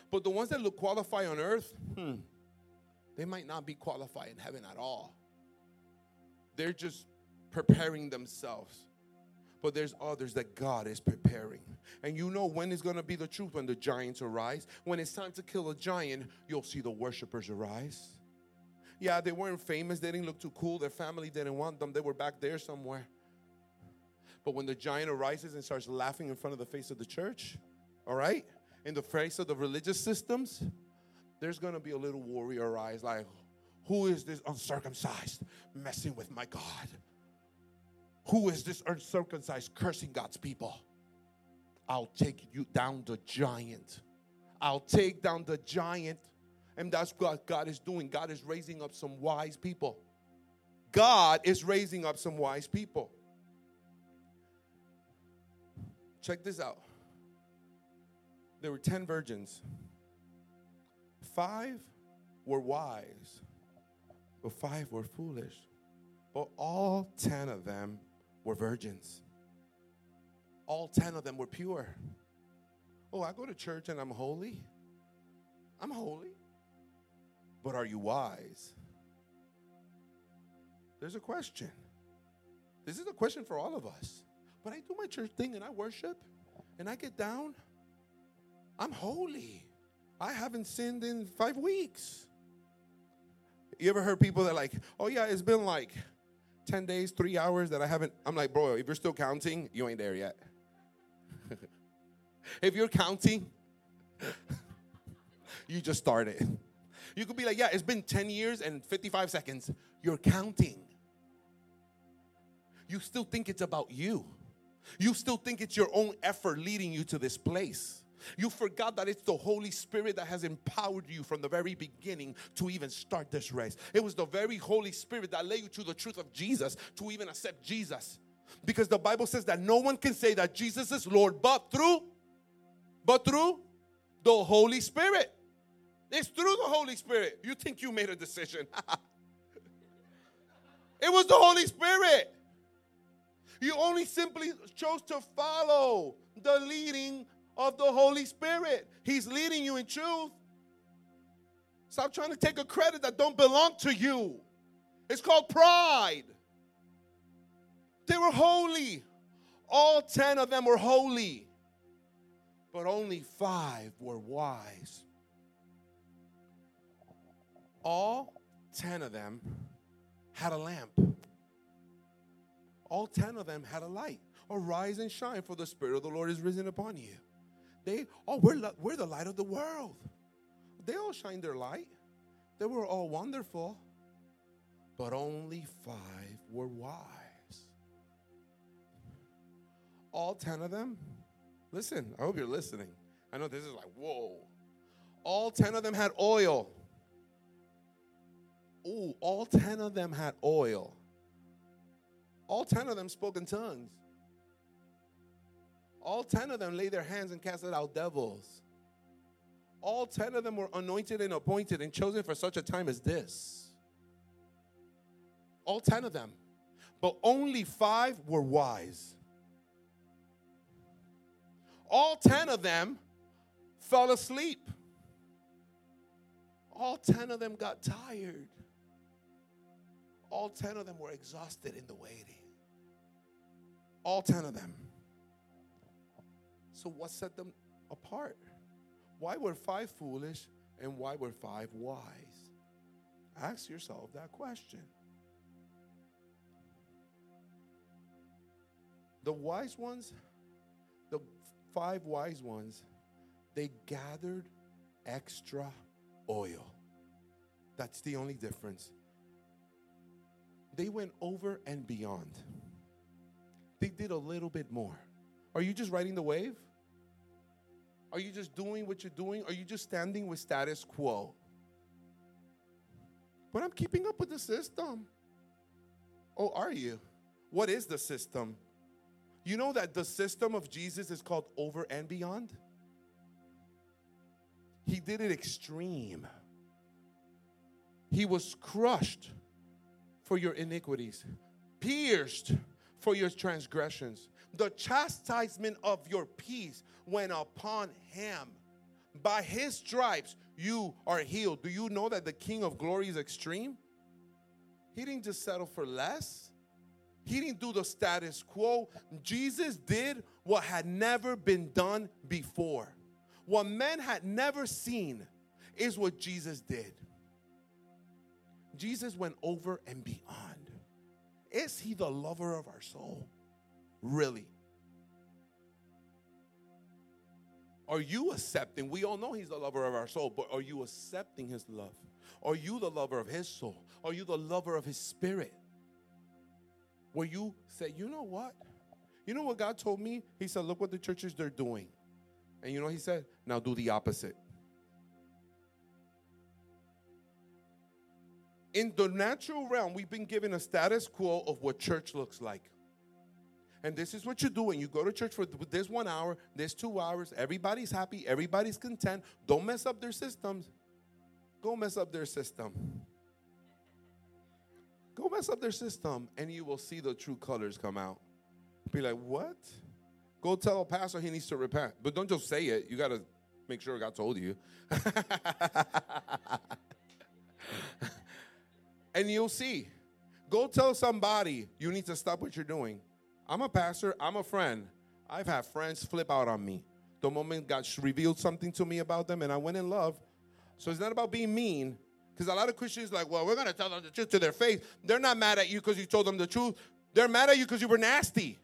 But the ones that look qualified on earth, hmm, they might not be qualified in heaven at all. They're just preparing themselves but there's others that God is preparing. And you know when is going to be the truth when the giants arise. When it's time to kill a giant, you'll see the worshipers arise. Yeah, they weren't famous, they didn't look too cool, their family didn't want them, they were back there somewhere. But when the giant arises and starts laughing in front of the face of the church, all right, in the face of the religious systems, there's going to be a little warrior arise like, who is this uncircumcised messing with my God? Who is this uncircumcised cursing God's people? I'll take you down the giant. I'll take down the giant. And that's what God is doing. God is raising up some wise people. God is raising up some wise people. Check this out. There were 10 virgins. Five were wise, but five were foolish. But all 10 of them were virgins. All 10 of them were pure. Oh, I go to church and I'm holy. I'm holy. But are you wise? There's a question. This is a question for all of us. But I do my church thing and I worship and I get down. I'm holy. I haven't sinned in five weeks. You ever heard people that like, oh yeah, it's been like 10 days, three hours that I haven't. I'm like, bro, if you're still counting, you ain't there yet. if you're counting, you just started. You could be like, yeah, it's been 10 years and 55 seconds. You're counting. You still think it's about you. You still think it's your own effort leading you to this place. You forgot that it's the Holy Spirit that has empowered you from the very beginning to even start this race. It was the very Holy Spirit that led you to the truth of Jesus to even accept Jesus. Because the Bible says that no one can say that Jesus is Lord but through but through the Holy Spirit. It's through the Holy Spirit. You think you made a decision. it was the Holy Spirit. You only simply chose to follow the leading of the Holy Spirit. He's leading you in truth. Stop trying to take a credit that don't belong to you. It's called pride. They were holy. All 10 of them were holy. But only 5 were wise. All 10 of them had a lamp. All 10 of them had a light. Arise and shine, for the Spirit of the Lord is risen upon you. They, oh, we're, we're the light of the world. They all shine their light. They were all wonderful, but only five were wise. All 10 of them, listen, I hope you're listening. I know this is like, whoa. All 10 of them had oil. Ooh, all 10 of them had oil. All 10 of them spoke in tongues. All 10 of them laid their hands and casted out devils. All 10 of them were anointed and appointed and chosen for such a time as this. All 10 of them. But only five were wise. All 10 of them fell asleep. All 10 of them got tired. All 10 of them were exhausted in the waiting. All 10 of them. So, what set them apart? Why were five foolish and why were five wise? Ask yourself that question. The wise ones, the five wise ones, they gathered extra oil. That's the only difference. They went over and beyond they did a little bit more. Are you just riding the wave? Are you just doing what you're doing? Are you just standing with status quo? But I'm keeping up with the system. Oh, are you? What is the system? You know that the system of Jesus is called over and beyond? He did it extreme. He was crushed for your iniquities, pierced for your transgressions. The chastisement of your peace went upon him. By his stripes, you are healed. Do you know that the King of glory is extreme? He didn't just settle for less. He didn't do the status quo. Jesus did what had never been done before. What men had never seen is what Jesus did. Jesus went over and beyond. Is he the lover of our soul? Really? Are you accepting? We all know he's the lover of our soul, but are you accepting his love? Are you the lover of his soul? Are you the lover of his spirit? Where you say, you know what? You know what God told me? He said, look what the churches they're doing. And you know he said, now do the opposite. in the natural realm, we've been given a status quo of what church looks like. And this is what you do when you go to church for this one hour, this two hours. Everybody's happy, everybody's content. Don't mess up their systems. Go mess up their system. Go mess up their system, and you will see the true colors come out. Be like, what? Go tell a pastor he needs to repent. But don't just say it. You got to make sure God told you. and you'll see. Go tell somebody you need to stop what you're doing. I'm a pastor, I'm a friend. I've had friends flip out on me. The moment God revealed something to me about them and I went in love. So it's not about being mean. Because a lot of Christians like, well, we're going to tell them the truth to their face. They're not mad at you because you told them the truth. They're mad at you because you were nasty.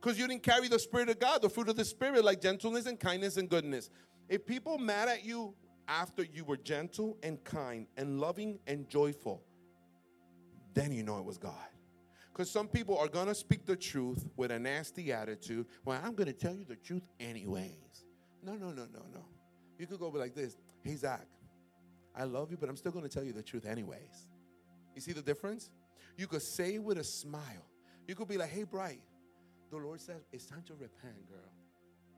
Because you didn't carry the Spirit of God, the fruit of the Spirit, like gentleness and kindness and goodness. If people mad at you after you were gentle and kind and loving and joyful, then you know it was God. Because some people are going to speak the truth with a nasty attitude. Well, I'm going to tell you the truth anyways. No, no, no, no, no. You could go like this Hey, Zach, I love you, but I'm still going to tell you the truth anyways. You see the difference? You could say with a smile. You could be like, Hey, Bright, the Lord says it's time to repent, girl.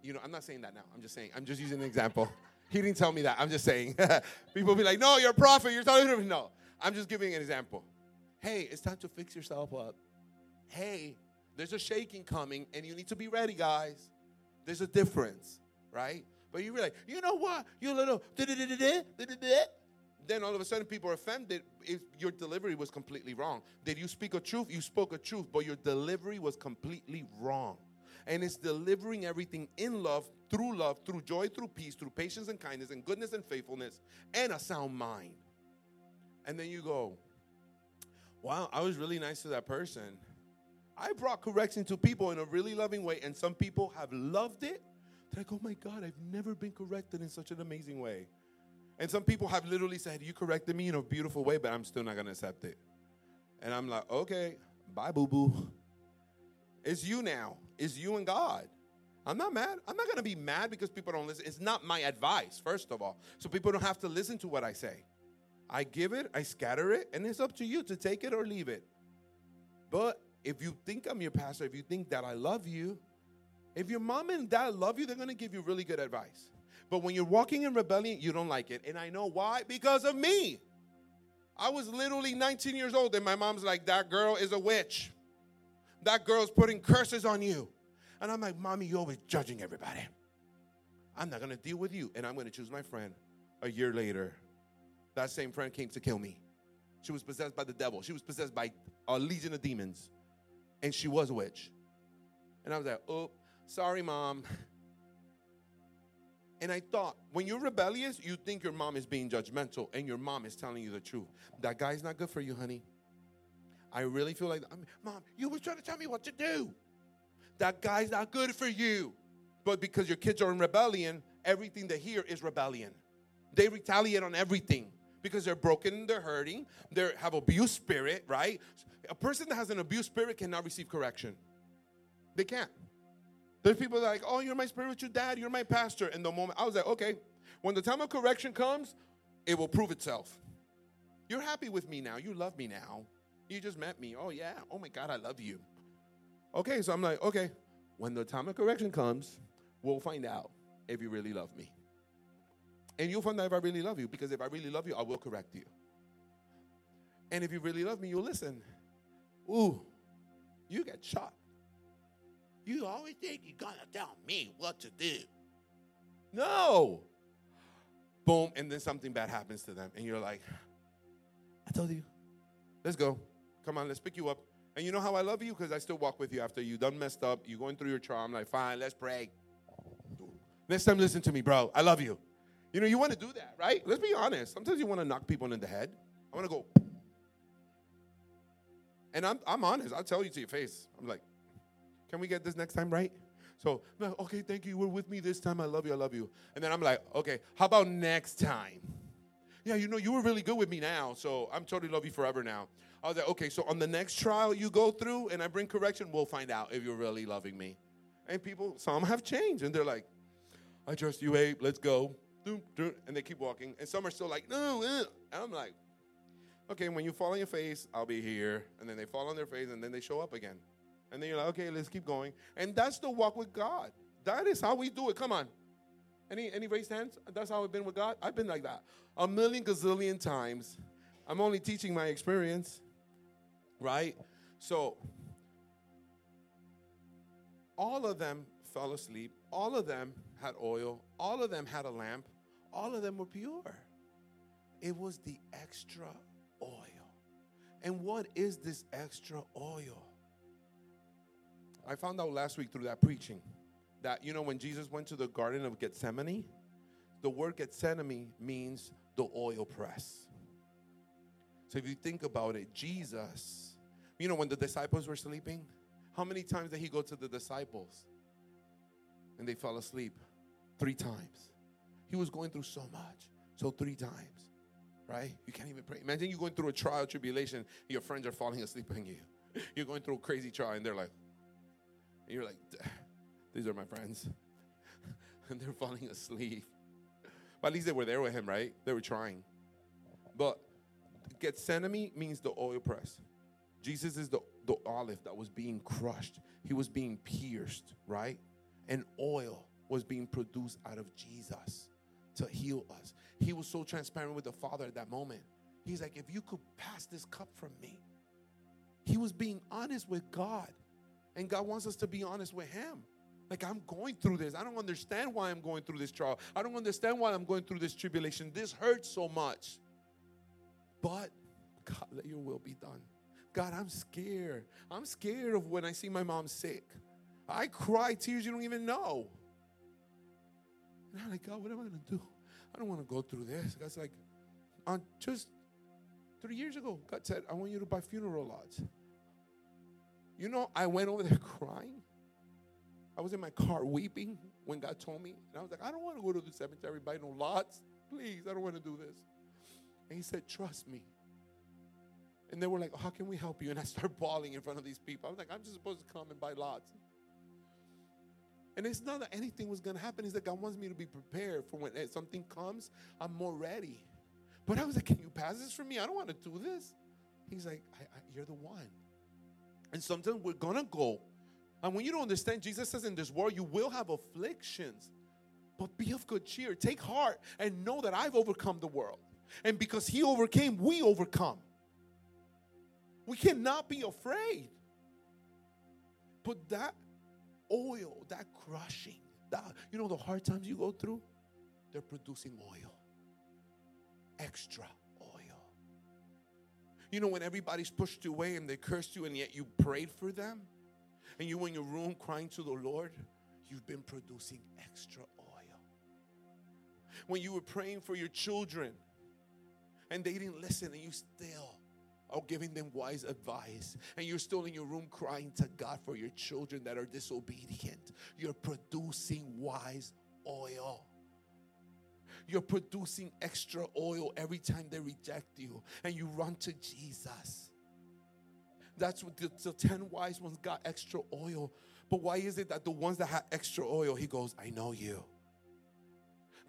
You know, I'm not saying that now. I'm just saying, I'm just using an example. He didn't tell me that. I'm just saying. People be like, no, you're a prophet. You're telling me. No, I'm just giving an example. Hey, it's time to fix yourself up. Hey, there's a shaking coming and you need to be ready, guys. There's a difference, right? But you like, you know what? You little then all of a sudden people are offended if your delivery was completely wrong. Did you speak a truth? You spoke a truth, but your delivery was completely wrong. And it's delivering everything in love, through love, through joy, through peace, through patience and kindness, and goodness and faithfulness, and a sound mind. And then you go, wow, I was really nice to that person. I brought correction to people in a really loving way, and some people have loved it. They're like, oh my God, I've never been corrected in such an amazing way. And some people have literally said, You corrected me in a beautiful way, but I'm still not to accept it. And I'm like, Okay, bye, boo boo. It's you now, it's you and God. I'm not mad. I'm not to be mad because people don't listen. It's not my advice, first of all. So people don't have to listen to what I say. I give it, I scatter it, and it's up to you to take it or leave it. But if you think I'm your pastor, if you think that I love you, if your mom and dad love you, they're going to give you really good advice. But when you're walking in rebellion, you don't like it. And I know why? Because of me. I was literally 19 years old, and my mom's like, That girl is a witch. That girl's putting curses on you. And I'm like, Mommy, you're always judging everybody. I'm not going to deal with you. And I'm going to choose my friend. A year later, that same friend came to kill me. She was possessed by the devil, she was possessed by a legion of demons. And she was a witch. And I was like, Oh, sorry, mom. And I thought, when you're rebellious, you think your mom is being judgmental and your mom is telling you the truth. That guy's not good for you, honey. I really feel like, I Mom, you was trying to tell me what to do. That guy's not good for you. But because your kids are in rebellion, everything they hear is rebellion. They retaliate on everything because they're broken, they're hurting, they have abuse spirit, right? A person that has an abuse spirit cannot receive correction. They can't. There's people like, oh, you're my spiritual dad, you're my pastor. And the moment I was like, okay, when the time of correction comes, it will prove itself. You're happy with me now. You love me now. You just met me. Oh, yeah. Oh, my God, I love you. Okay, so I'm like, okay, when the time of correction comes, we'll find out if you really love me. And you'll find out if I really love you, because if I really love you, I will correct you. And if you really love me, you'll listen. Ooh, you get shot. You always think you're to tell me what to do. No. Boom, and then something bad happens to them, and you're like, I told you. Let's go. Come on, let's pick you up. And you know how I love you? Because I still walk with you after you done messed up. You're going through your trial. I'm like, fine, let's pray. Next time, listen to me, bro. I love you. You know, you want to do that, right? Let's be honest. Sometimes you want to knock people in the head. I want to go. And I'm, I'm honest. I'll tell you to your face. I'm like, can we get this next time right? So, okay, thank you. You're with me this time. I love you. I love you. And then I'm like, okay, how about next time? Yeah, you know, you were really good with me now, so I'm totally love you forever now. I was like, okay, so on the next trial you go through and I bring correction, we'll find out if you're really loving me. And people, some have changed, and they're like, I trust you, Abe, let's go. And they keep walking. And some are still like, no, uh. I'm like, okay, when you fall on your face, I'll be here. And then they fall on their face, and then they show up again. And then you're like, okay, let's keep going. And that's the walk with God. That is how we do it. Come on. Any any raised hands? That's how I've been with God. I've been like that a million gazillion times. I'm only teaching my experience, right? So all of them fell asleep. All of them had oil. All of them had a lamp. All of them were pure. It was the extra oil. And what is this extra oil? I found out last week through that preaching that, you know, when Jesus went to the Garden of Gethsemane, the word Gethsemane means the oil press. So if you think about it, Jesus, you know, when the disciples were sleeping, how many times did he go to the disciples and they fell asleep? Three times. He was going through so much. So three times, right? You can't even pray. Imagine you're going through a trial, tribulation, your friends are falling asleep on you. You're going through a crazy trial, and they're like, and you're like, these are my friends. and they're falling asleep. But at least they were there with him, right? They were trying. But Gethsemane means the oil press. Jesus is the, the olive that was being crushed. He was being pierced, right? And oil was being produced out of Jesus to heal us. He was so transparent with the Father at that moment. He's like, if you could pass this cup from me. He was being honest with God. And God wants us to be honest with Him. Like, I'm going through this. I don't understand why I'm going through this trial. I don't understand why I'm going through this tribulation. This hurts so much. But, God, let your will be done. God, I'm scared. I'm scared of when I see my mom sick. I cry tears you don't even know. And I'm like, God, what am I going to do? I don't want to go through this. God's like, on just three years ago, God said, I want you to buy funeral lots. You know, I went over there crying. I was in my car weeping when God told me. And I was like, I don't want to go to the cemetery, buy no lots. Please, I don't want to do this. And he said, Trust me. And they were like, How can we help you? And I started bawling in front of these people. I was like, I'm just supposed to come and buy lots. And it's not that anything was going to happen. It's that God wants me to be prepared for when eh, something comes, I'm more ready. But I was like, Can you pass this for me? I don't want to do this. He's like, I, I, You're the one. And sometimes we're going to go. And when you don't understand, Jesus says in this world, you will have afflictions. But be of good cheer. Take heart and know that I've overcome the world. And because he overcame, we overcome. We cannot be afraid. But that oil, that crushing, that, you know, the hard times you go through, they're producing oil, extra oil. You know, when everybody's pushed away and they cursed you, and yet you prayed for them, and you in your room crying to the Lord, you've been producing extra oil. When you were praying for your children, and they didn't listen, and you still are giving them wise advice, and you're still in your room crying to God for your children that are disobedient, you're producing wise oil. You're producing extra oil every time they reject you, and you run to Jesus. That's what the, the 10 wise ones got extra oil. But why is it that the ones that had extra oil, he goes, I know you?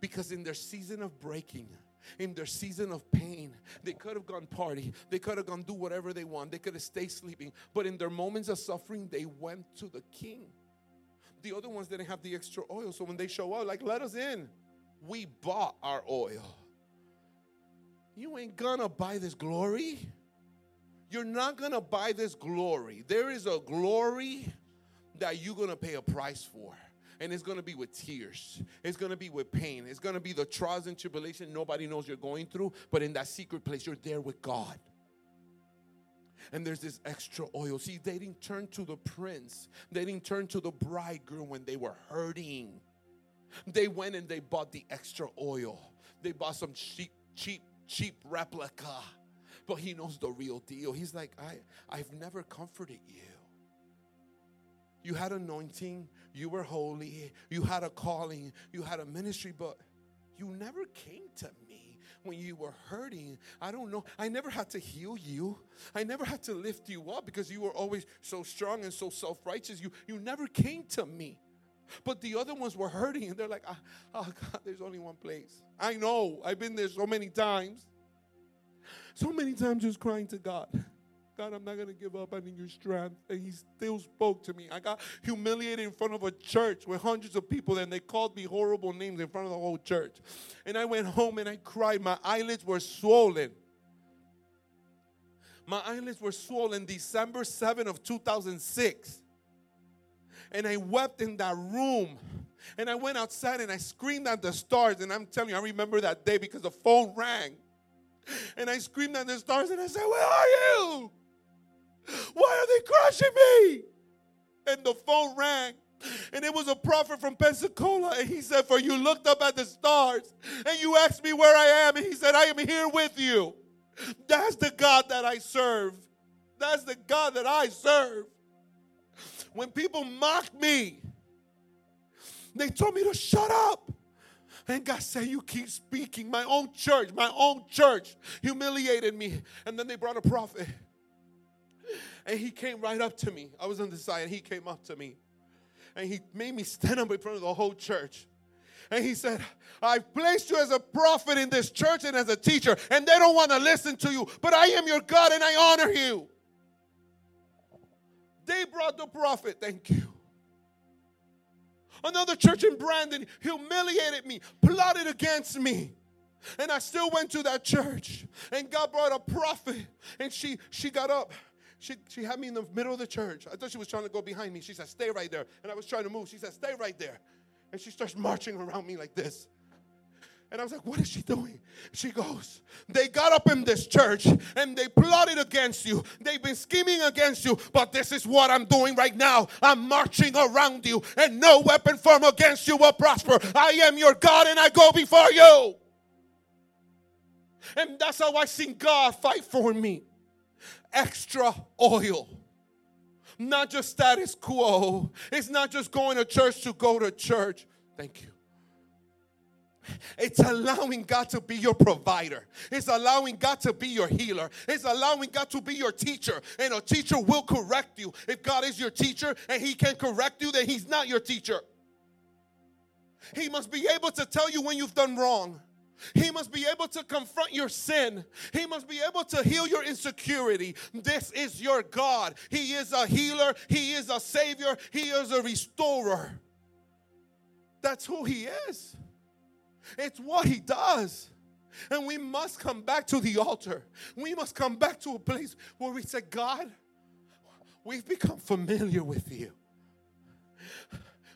Because in their season of breaking, in their season of pain. They could have gone party. They could have gone do whatever they want. They could have stayed sleeping. But in their moments of suffering, they went to the king. The other ones didn't have the extra oil. So when they show up, like, let us in. We bought our oil. You ain't gonna buy this glory. You're not gonna buy this glory. There is a glory that you're gonna pay a price for and it's going to be with tears. It's going to be with pain. It's going to be the trials and tribulation nobody knows you're going through, but in that secret place, you're there with God. And there's this extra oil. See, they didn't turn to the prince, they didn't turn to the bridegroom when they were hurting. They went and they bought the extra oil. They bought some cheap, cheap, cheap replica. But he knows the real deal. He's like, I, I've never comforted you. You had anointing, you were holy, you had a calling, you had a ministry, but you never came to me when you were hurting. I don't know. I never had to heal you. I never had to lift you up because you were always so strong and so self-righteous. You you never came to me. But the other ones were hurting and they're like, oh, oh God, there's only one place. I know. I've been there so many times. So many times just crying to God. God, I'm not going to give up. I need your strength. And he still spoke to me. I got humiliated in front of a church with hundreds of people, and they called me horrible names in front of the whole church. And I went home and I cried. My eyelids were swollen. My eyelids were swollen December 7 of 2006. And I wept in that room. And I went outside and I screamed at the stars. And I'm telling you, I remember that day because the phone rang. And I screamed at the stars and I said, Where are you? Why are they crushing me? And the phone rang. And it was a prophet from Pensacola. And he said, For you looked up at the stars and you asked me where I am. And he said, I am here with you. That's the God that I serve. That's the God that I serve. When people mocked me, they told me to shut up. And God said, You keep speaking. My own church, my own church humiliated me. And then they brought a prophet. And he came right up to me. I was on the side, and he came up to me. And he made me stand up in front of the whole church. And he said, I've placed you as a prophet in this church and as a teacher, and they don't want to listen to you, but I am your God and I honor you. They brought the prophet, thank you. Another church in Brandon humiliated me, plotted against me. And I still went to that church. And God brought a prophet. And she she got up. She, she had me in the middle of the church. I thought she was trying to go behind me. She said, Stay right there. And I was trying to move. She said, Stay right there. And she starts marching around me like this. And I was like, what is she doing? She goes, they got up in this church and they plotted against you. They've been scheming against you, but this is what I'm doing right now. I'm marching around you, and no weapon formed against you will prosper. I am your God and I go before you. And that's how I seen God fight for me. Extra oil. Not just status quo. It's not just going to church to go to church. Thank you. It's allowing God to be your provider. It's allowing God to be your healer. It's allowing God to be your teacher. And a teacher will correct you. If God is your teacher and He can correct you, then He's not your teacher. He must be able to tell you when you've done wrong. He must be able to confront your sin. He must be able to heal your insecurity. This is your God. He is a healer, He is a savior, He is a restorer. That's who He is. It's what He does. And we must come back to the altar. We must come back to a place where we say, God, we've become familiar with you.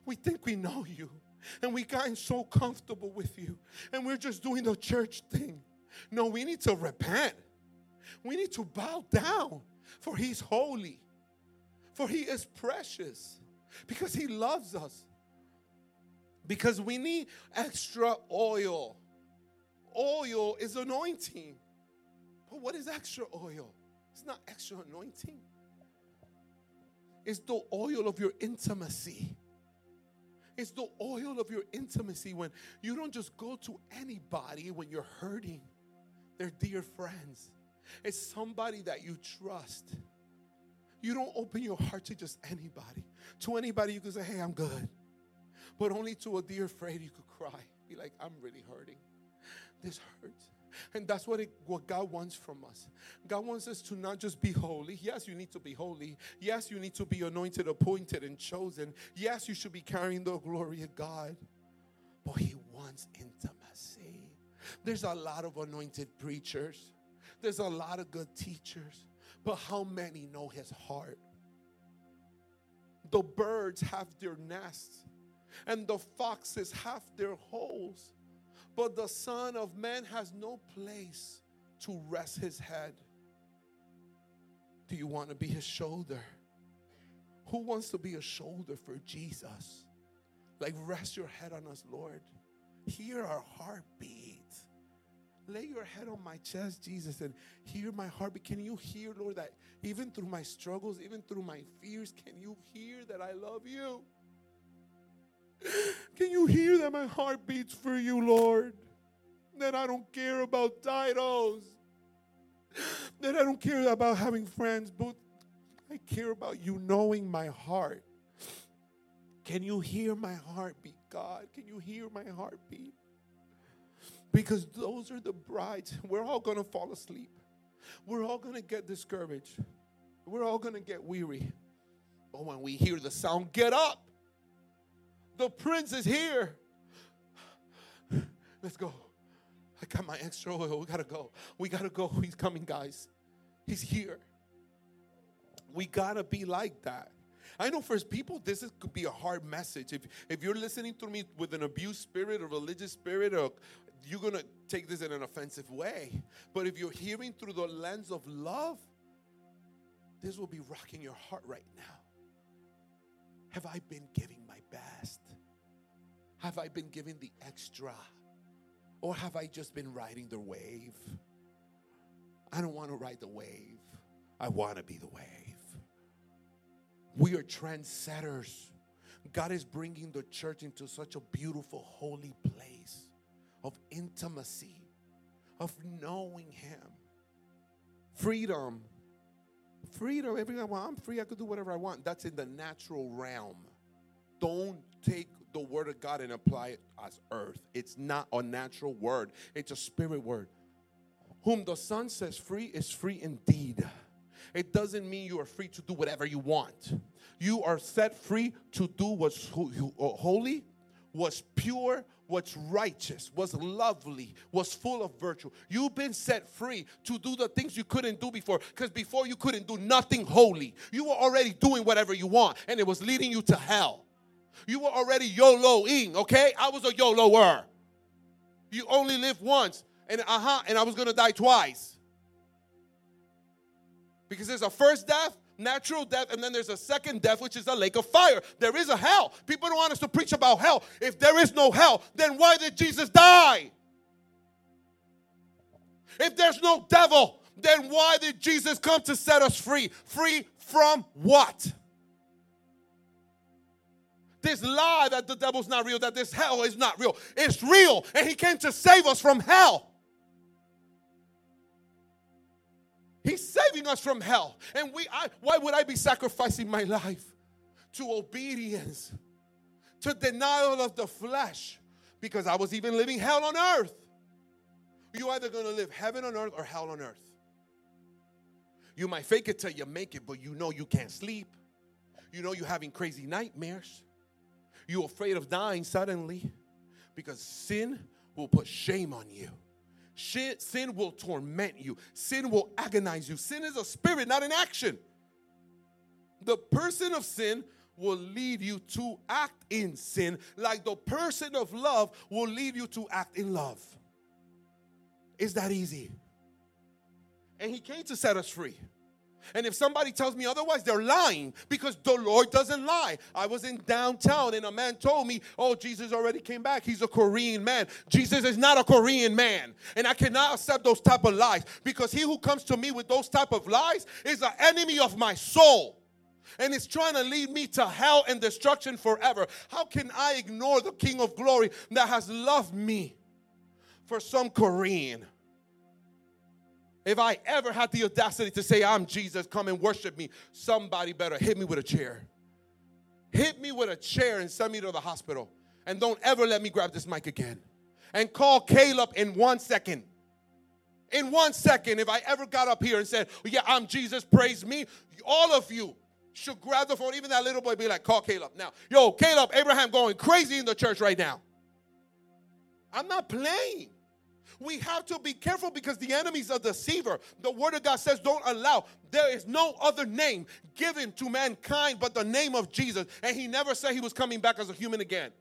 We think we know you and we've gotten so comfortable with you and we're just doing the church thing. No, we need to repent. We need to bow down for he's holy. For he is precious because he loves us. Because we need extra oil. Oil is anointing. But what is extra oil? It's not extra anointing. It's the oil of your intimacy. It's the oil of your intimacy when you don't just go to anybody when you're hurting. They're dear friends. It's somebody that you trust. You don't open your heart to just anybody. To anybody, you can say, Hey, I'm good. But only to a dear friend, you could cry. Be like, I'm really hurting. This hurts. And that's what, it, what God wants from us. God wants us to not just be holy. Yes, you need to be holy. Yes, you need to be anointed, appointed, and chosen. Yes, you should be carrying the glory of God. But He wants intimacy. There's a lot of anointed preachers, there's a lot of good teachers. But how many know His heart? The birds have their nests, and the foxes have their holes but the Son of Man has no place to rest his head. Do you want to be his shoulder? Who wants to be a shoulder for Jesus? Like, rest your head on us, Lord. Hear our heartbeat. Lay your head on my chest, Jesus, and hear my heartbeat. Can you hear, Lord, that even through my struggles, even through my fears, can you hear that I love you? Can you hear that my heart beats for you, Lord? That I don't care about titles. That I don't care about having friends, but I care about you knowing my heart. Can you hear my heartbeat, God? Can you hear my heartbeat? Because those are the brides. We're all going to fall asleep. We're all going to get discouraged. We're all going to get weary. But when we hear the sound, get up. The prince is here. Let's go. I got my extra oil. We gotta go. We gotta go. He's coming, guys. He's here. We gotta be like that. I know for people, this is, could be a hard message. If, if you're listening to me with an abuse spirit, a religious spirit, or you're gonna take this in an offensive way. But if you're hearing through the lens of love, this will be rocking your heart right now. Have I been giving my best? Have I been giving the extra? Or have I just been riding the wave? I don't want to ride the wave. I want to be the wave. We are trendsetters. God is bringing the church into such a beautiful, holy place. of intimacy, of knowing Him. Freedom. Freedom. Everyone, well, I'm free. I could do whatever I want. That's in the natural realm. Don't take the word of God and apply it as earth. It's not a natural word, it's a spirit word. Whom the Son says free is free indeed. It doesn't mean you are free to do whatever you want. You are set free to do what's uh, holy, what's pure, what's righteous, what's lovely, what's full of virtue. You've been set free to do the things you couldn't do before because before you couldn't do nothing holy. You were already doing whatever you want and it was leading you to hell. You were already YOLOing, okay? I was a YOLOer. You only live once, and uh huh, and I was gonna die twice. Because there's a first death, natural death, and then there's a second death, which is a lake of fire. There is a hell. People don't want us to preach about hell. If there is no hell, then why did Jesus die? If there's no devil, then why did Jesus come to set us free? Free from what? This lie that the devil's not real, that this hell is not real. It's real, and he came to save us from hell. He's saving us from hell. And we I, why would I be sacrificing my life to obedience, to denial of the flesh? Because I was even living hell on earth. You're either going to live heaven on earth or hell on earth. You might fake it till you make it, but you know you can't sleep. You know you're having crazy nightmares. You're afraid of dying suddenly because sin will put shame on you. Sin will torment you. Sin will agonize you. Sin is a spirit, not an action. The person of sin will lead you to act in sin, like the person of love will lead you to act in love. Is that easy? And he came to set us free. And if somebody tells me otherwise, they're lying because the Lord doesn't lie. I was in downtown and a man told me, Oh, Jesus already came back. He's a Korean man. Jesus is not a Korean man. And I cannot accept those type of lies because he who comes to me with those type of lies is an enemy of my soul. And it's trying to lead me to hell and destruction forever. How can I ignore the King of glory that has loved me for some Korean? If I ever had the audacity to say, I'm Jesus, come and worship me, somebody better hit me with a chair. Hit me with a chair and send me to the hospital. And don't ever let me grab this mic again. And call Caleb in one second. In one second, if I ever got up here and said, Yeah, I'm Jesus, praise me, all of you should grab the phone. Even that little boy be like, Call Caleb. Now, yo, Caleb, Abraham going crazy in the church right now. I'm not playing we have to be careful because the enemy's a deceiver. The word of God says, don't allow. There is no other name given to mankind but the name of Jesus. And he never said he was coming back as a human again.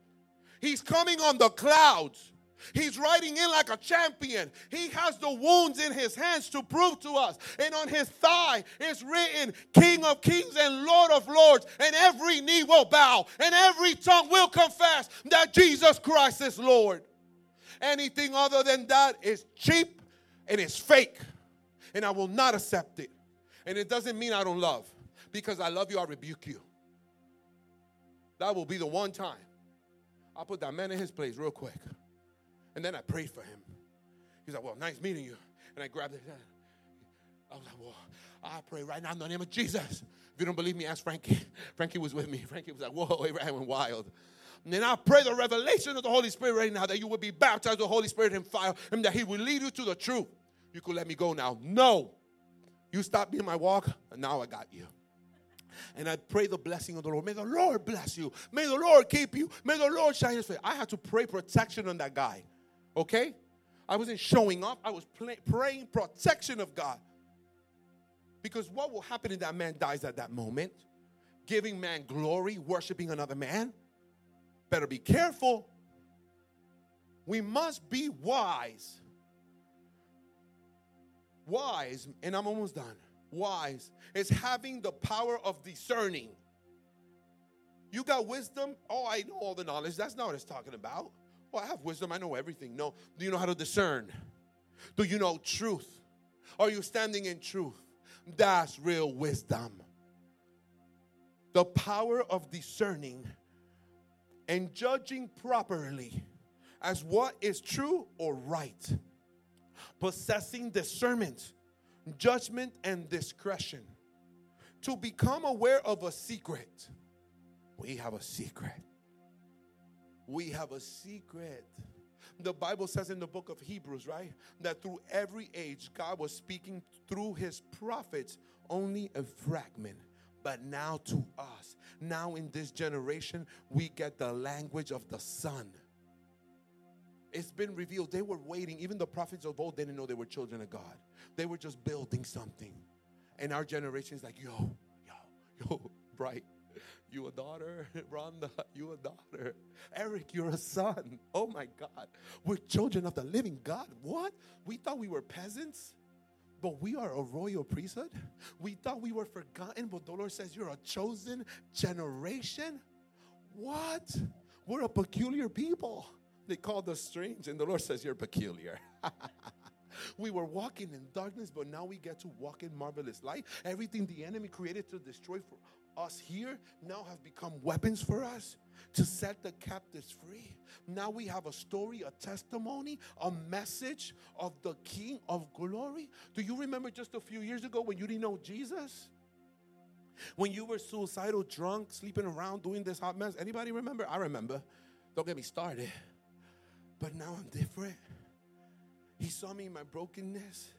He's coming on the clouds. He's riding in like a champion. He has the wounds in his hands to prove to us. And on his thigh is written King of Kings and Lord of Lords. And every knee will bow and every tongue will confess that Jesus Christ is Lord. Anything other than that is cheap and it's fake. And I will not accept it. And it doesn't mean I don't love. Because I love you, I rebuke you. That will be the one time. I'll put that man in his place real quick. And then I prayed for him. He's like, Well, nice meeting you. And I grabbed his hand. I was like, Well, I pray right now in the name of Jesus. If you don't believe me, ask Frankie. Frankie was with me. Frankie was like, Whoa, Abraham went wild. And I pray the revelation of the Holy Spirit right now that you will be baptized with the Holy Spirit in fire and that He will lead you to the truth. You could let me go now. No. You stopped being my walk, and now I got you. And I pray the blessing of the Lord. May the Lord bless you. May the Lord keep you. May the Lord shine his face. I had to pray protection on that guy. Okay? I wasn't showing off. I was play, praying protection of God. Because what will happen if that man dies at that moment? Giving man glory, worshiping another man? Better be careful. We must be wise. Wise, and I'm almost done. Wise is having the power of discerning. You got wisdom? Oh, I know all the knowledge. That's not what it's talking about. Well, I have wisdom. I know everything. No. Do you know how to discern? Do you know truth? Are you standing in truth? That's real wisdom. The power of discerning and judging properly as what is true or right, possessing discernment, judgment, and discretion. To become aware of a secret. We have a secret. We have a secret. The Bible says in the book of Hebrews, right, that through every age, God was speaking through his prophets only a fragment. But now to us, now in this generation, we get the language of the Son. It's been revealed. They were waiting. Even the prophets of old didn't know they were children of God. They were just building something. And our generation is like, yo, yo, yo, right? You a daughter, Rhonda, you a daughter. Eric, you're a son. Oh my God. We're children of the living God. What? We thought we were peasants, but we are a royal priesthood. We thought we were forgotten, but the Lord says you're a chosen generation. What? We're a peculiar people. They called us strange, and the Lord says you're peculiar. we were walking in darkness, but now we get to walk in marvelous light. Everything the enemy created to destroy for us here now have become weapons for us to set the captives free. Now we have a story, a testimony, a message of the King of glory. Do you remember just a few years ago when you didn't know Jesus? When you were suicidal, drunk, sleeping around, doing this hot mess? Anybody remember? I remember. Don't get me started. But now I'm different. He saw me in my brokenness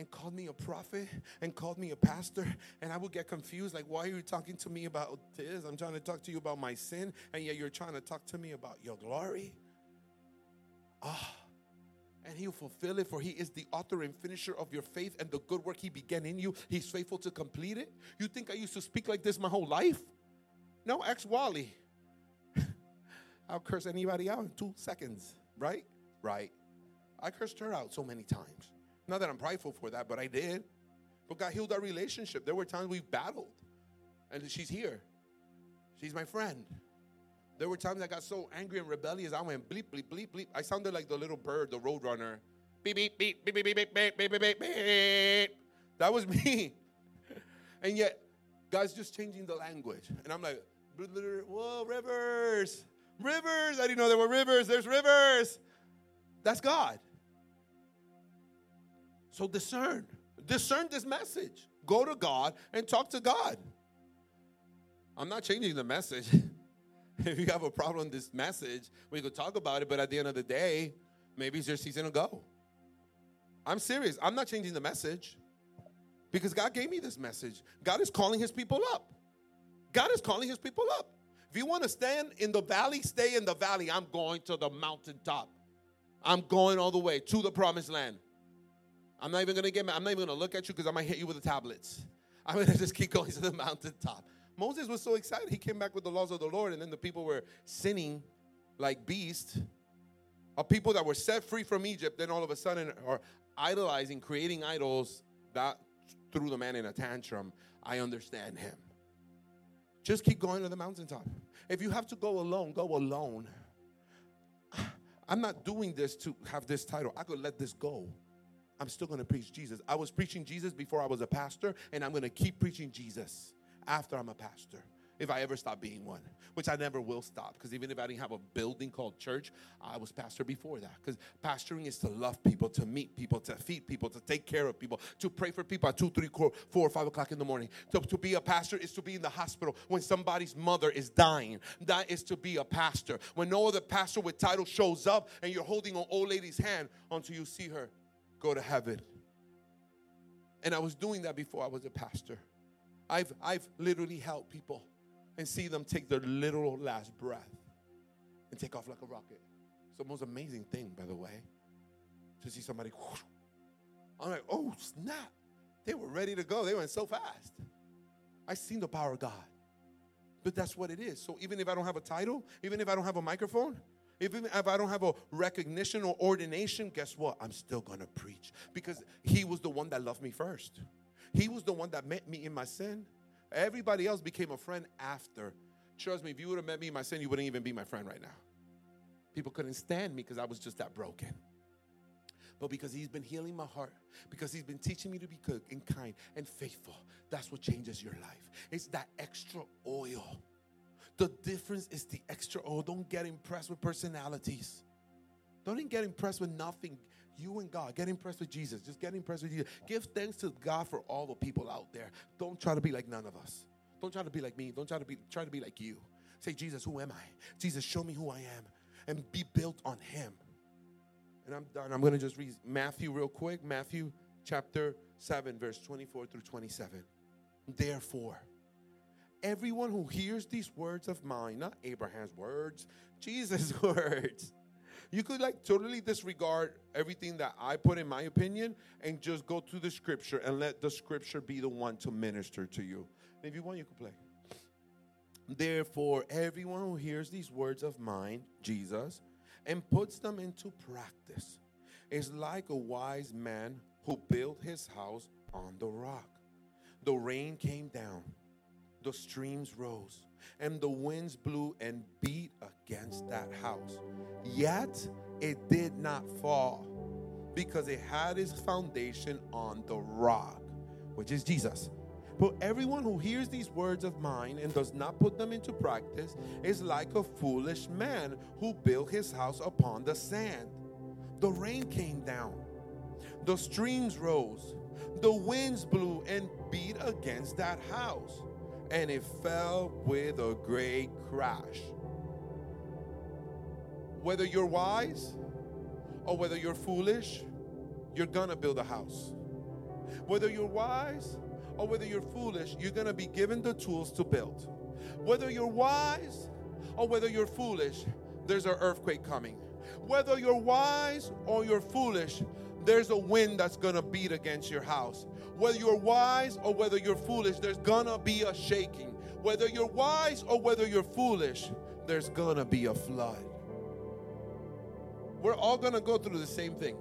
and called me a prophet and called me a pastor. And I would get confused like, why are you talking to me about this? I'm trying to talk to you about my sin, and yet you're trying to talk to me about your glory. Ah. And he'll fulfill it, for he is the author and finisher of your faith and the good work he began in you. He's faithful to complete it. You think I used to speak like this my whole life? No, ex Wally. I'll curse anybody out in two seconds, right? Right. I cursed her out so many times. Not that I'm prideful for that, but I did. But God healed our relationship. There were times we battled, and she's here. She's my friend. There were times I got so angry and rebellious, I went bleep, bleep, bleep, bleep. I sounded like the little bird, the road runner. Beep, beep, beep, beep, beep, beep, beep, beep, beep, beep, beep. That was me. And yet, God's just changing the language. And I'm like, whoa, rivers, rivers. I didn't know there were rivers. There's rivers. That's God. So discern. Discern this message. Go to God and talk to God. I'm not changing the message. if you have a problem with this message, we could talk about it, but at the end of the day, maybe it's your season to go. I'm serious. I'm not changing the message because God gave me this message. God is calling his people up. God is calling his people up. If you want to stand in the valley, stay in the valley. I'm going to the mountaintop. I'm going all the way to the promised land. I'm not even gonna get mad. I'm not even gonna look at you because I might hit you with the tablets. I'm gonna just keep going to the mountaintop. Moses was so excited. He came back with the laws of the Lord, and then the people were sinning like beasts. Of people that were set free from Egypt, then all of a sudden are idolizing, creating idols that threw the man in a tantrum. I understand him. Just keep going to the mountaintop. If you have to go alone, go alone. I'm not doing this to have this title. I could let this go. I'm still going to preach Jesus. I was preaching Jesus before I was a pastor, and I'm going to keep preaching Jesus after I'm a pastor if I ever stop being one, which I never will stop. Because even if I didn't have a building called church, I was pastor before that. Because pastoring is to love people, to meet people, to feed people, to take care of people, to pray for people at 2, 3, 4, or 5 o'clock in the morning. To, to be a pastor is to be in the hospital when somebody's mother is dying. That is to be a pastor. When no other pastor with title shows up and you're holding an old lady's hand until you see her go to heaven. And I was doing that before I was a pastor. I've, I've literally helped people and see them take their literal last breath and take off like a rocket. It's the most amazing thing, by the way, to see somebody. Whoosh. I'm like, oh, snap. They were ready to go. They went so fast. I seen the power of God. But that's what it is. So even if I don't have a title, even if I don't have a microphone, even if I don't have a recognition or ordination, guess what? I'm still going to preach because He was the one that loved me first. He was the one that met me in my sin. Everybody else became a friend after. Trust me, if you would have met me in my sin, you wouldn't even be my friend right now. People couldn't stand me because I was just that broken. But because he's been healing my heart, because he's been teaching me to be good and kind and faithful, that's what changes your life. It's that extra oil The difference is the extra. Oh, don't get impressed with personalities. Don't get impressed with nothing. You and God, get impressed with Jesus. Just get impressed with Jesus. Give thanks to God for all the people out there. Don't try to be like none of us. Don't try to be like me. Don't try to be try to be like you. Say, Jesus, who am I? Jesus, show me who I am. And be built on him. And I'm done. I'm going to just read Matthew real quick. Matthew chapter 7, verse 24 through 27. Therefore, everyone who hears these words of mine, not Abraham's words, Jesus' words, you could like totally disregard everything that I put in my opinion and just go to the scripture and let the scripture be the one to minister to you. if you want, you can play. Therefore, everyone who hears these words of mine, Jesus, and puts them into practice is like a wise man who built his house on the rock. The rain came down, the streams rose, and the winds blew and beat against that house. Yet it did not fall because it had its foundation on the rock, which is Jesus. But everyone who hears these words of mine and does not put them into practice is like a foolish man who built his house upon the sand. The rain came down, the streams rose, the winds blew and beat against that house, and it fell with a great crash. Whether you're wise or whether you're foolish, you're gonna build a house. Whether you're wise or whether you're foolish, you're gonna be given the tools to build. Whether you're wise or whether you're foolish, there's an earthquake coming. Whether you're wise or you're foolish, there's a wind that's gonna beat against your house. Whether you're wise or whether you're foolish, there's gonna be a shaking. Whether you're wise or whether you're foolish, there's gonna be a flood. We're all gonna go through the same thing.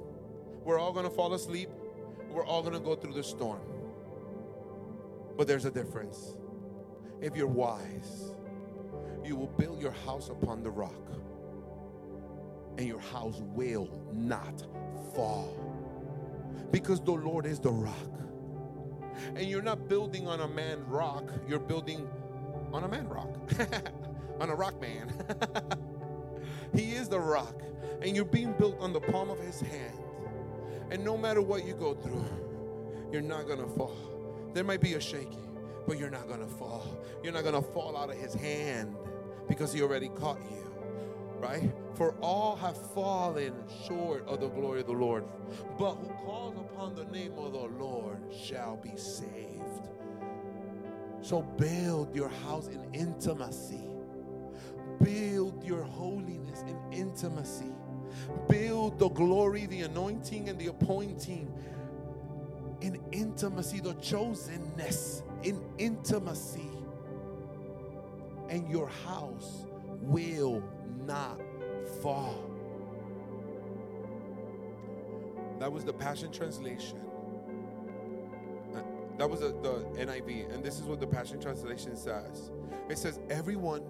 We're all gonna fall asleep. We're all gonna go through the storm. But there's a difference. If you're wise, you will build your house upon the rock, and your house will not fall. Because the Lord is the rock. And you're not building on a man rock, you're building on a man rock, on a rock man. he is the rock and you're being built on the palm of his hand. And no matter what you go through, you're not gonna fall. There might be a shaking, but you're not gonna fall. You're not gonna fall out of his hand because he already caught you. Right? For all have fallen short of the glory of the Lord. But who calls upon the name of the Lord shall be saved. So build your house in intimacy. Build your holiness in intimacy. Build the glory, the anointing, and the appointing in intimacy, the chosenness in intimacy. And your house will not fall. That was the Passion Translation. Uh, That was the, the NIV, and this is what the Passion Translation says. It says, Everyone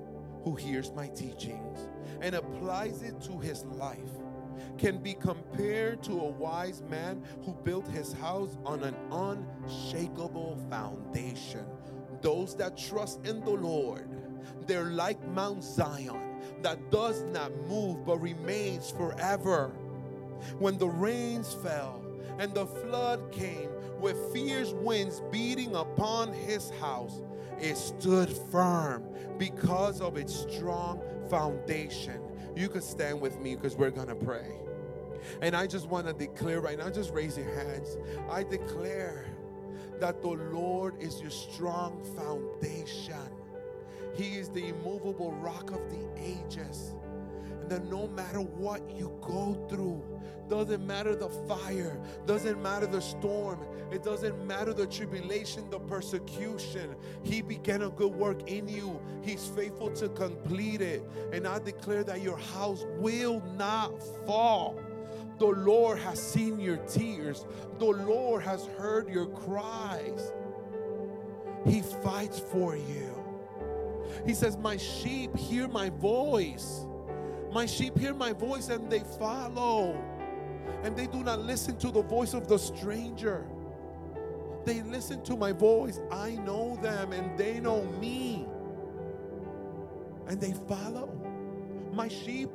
who hears my teachings and applies it to his life can be compared to a wise man who built his house on an unshakable foundation. Those that trust in the Lord, they're like Mount Zion that does not move but remains forever. When the rains fell and the flood came with fierce winds beating upon his house, it stood firm because of its strong foundation. You could stand with me because we're going to pray. And I just want to declare right now, just raise your hands. I declare that the Lord is your strong foundation. He is the immovable rock of the ages. And that no matter what you go through, doesn't matter the fire, doesn't matter the storm, it doesn't matter the tribulation, the persecution. He began a good work in you. He's faithful to complete it. And I declare that your house will not fall. The Lord has seen your tears. The Lord has heard your cries. He fights for you. He says, My sheep hear my voice. My sheep hear my voice and they follow. And they do not listen to the voice of the stranger. They listen to my voice. I know them and they know me. and they follow. My sheep,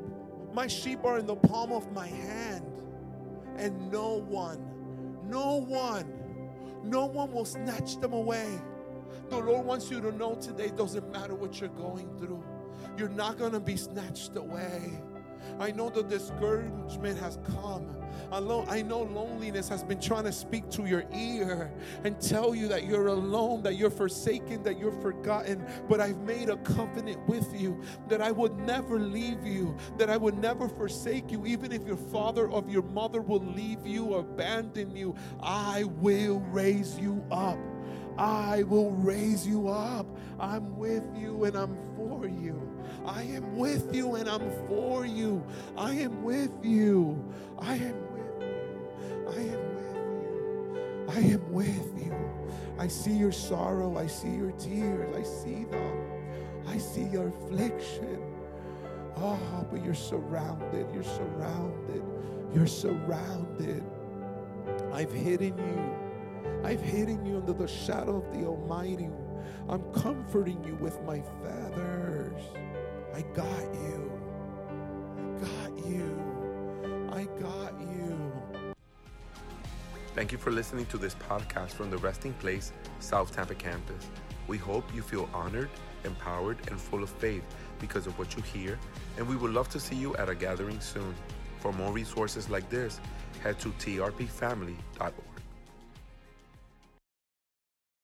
my sheep are in the palm of my hand, and no one, no one, no one will snatch them away. The Lord wants you to know today doesn't matter what you're going through, you're not going to be snatched away. I know the discouragement has come. I know, I know loneliness has been trying to speak to your ear and tell you that you're alone, that you're forsaken, that you're forgotten. But I've made a covenant with you that I would never leave you, that I would never forsake you, even if your father or your mother will leave you or abandon you. I will raise you up. I will raise you up. I'm with you and I'm for you. I am with you and I'm for you. I am with you. I am with you. I am with you. I am with you. I see your sorrow. I see your tears. I see them. I see your affliction. Oh, but you're surrounded. You're surrounded. You're surrounded. I've hidden you. I've hidden you under the shadow of the Almighty. I'm comforting you with my feathers. I got you. I got you. I got you. Thank you for listening to this podcast from the Resting Place South Tampa campus. We hope you feel honored, empowered, and full of faith because of what you hear, and we would love to see you at a gathering soon. For more resources like this, head to trpfamily.org.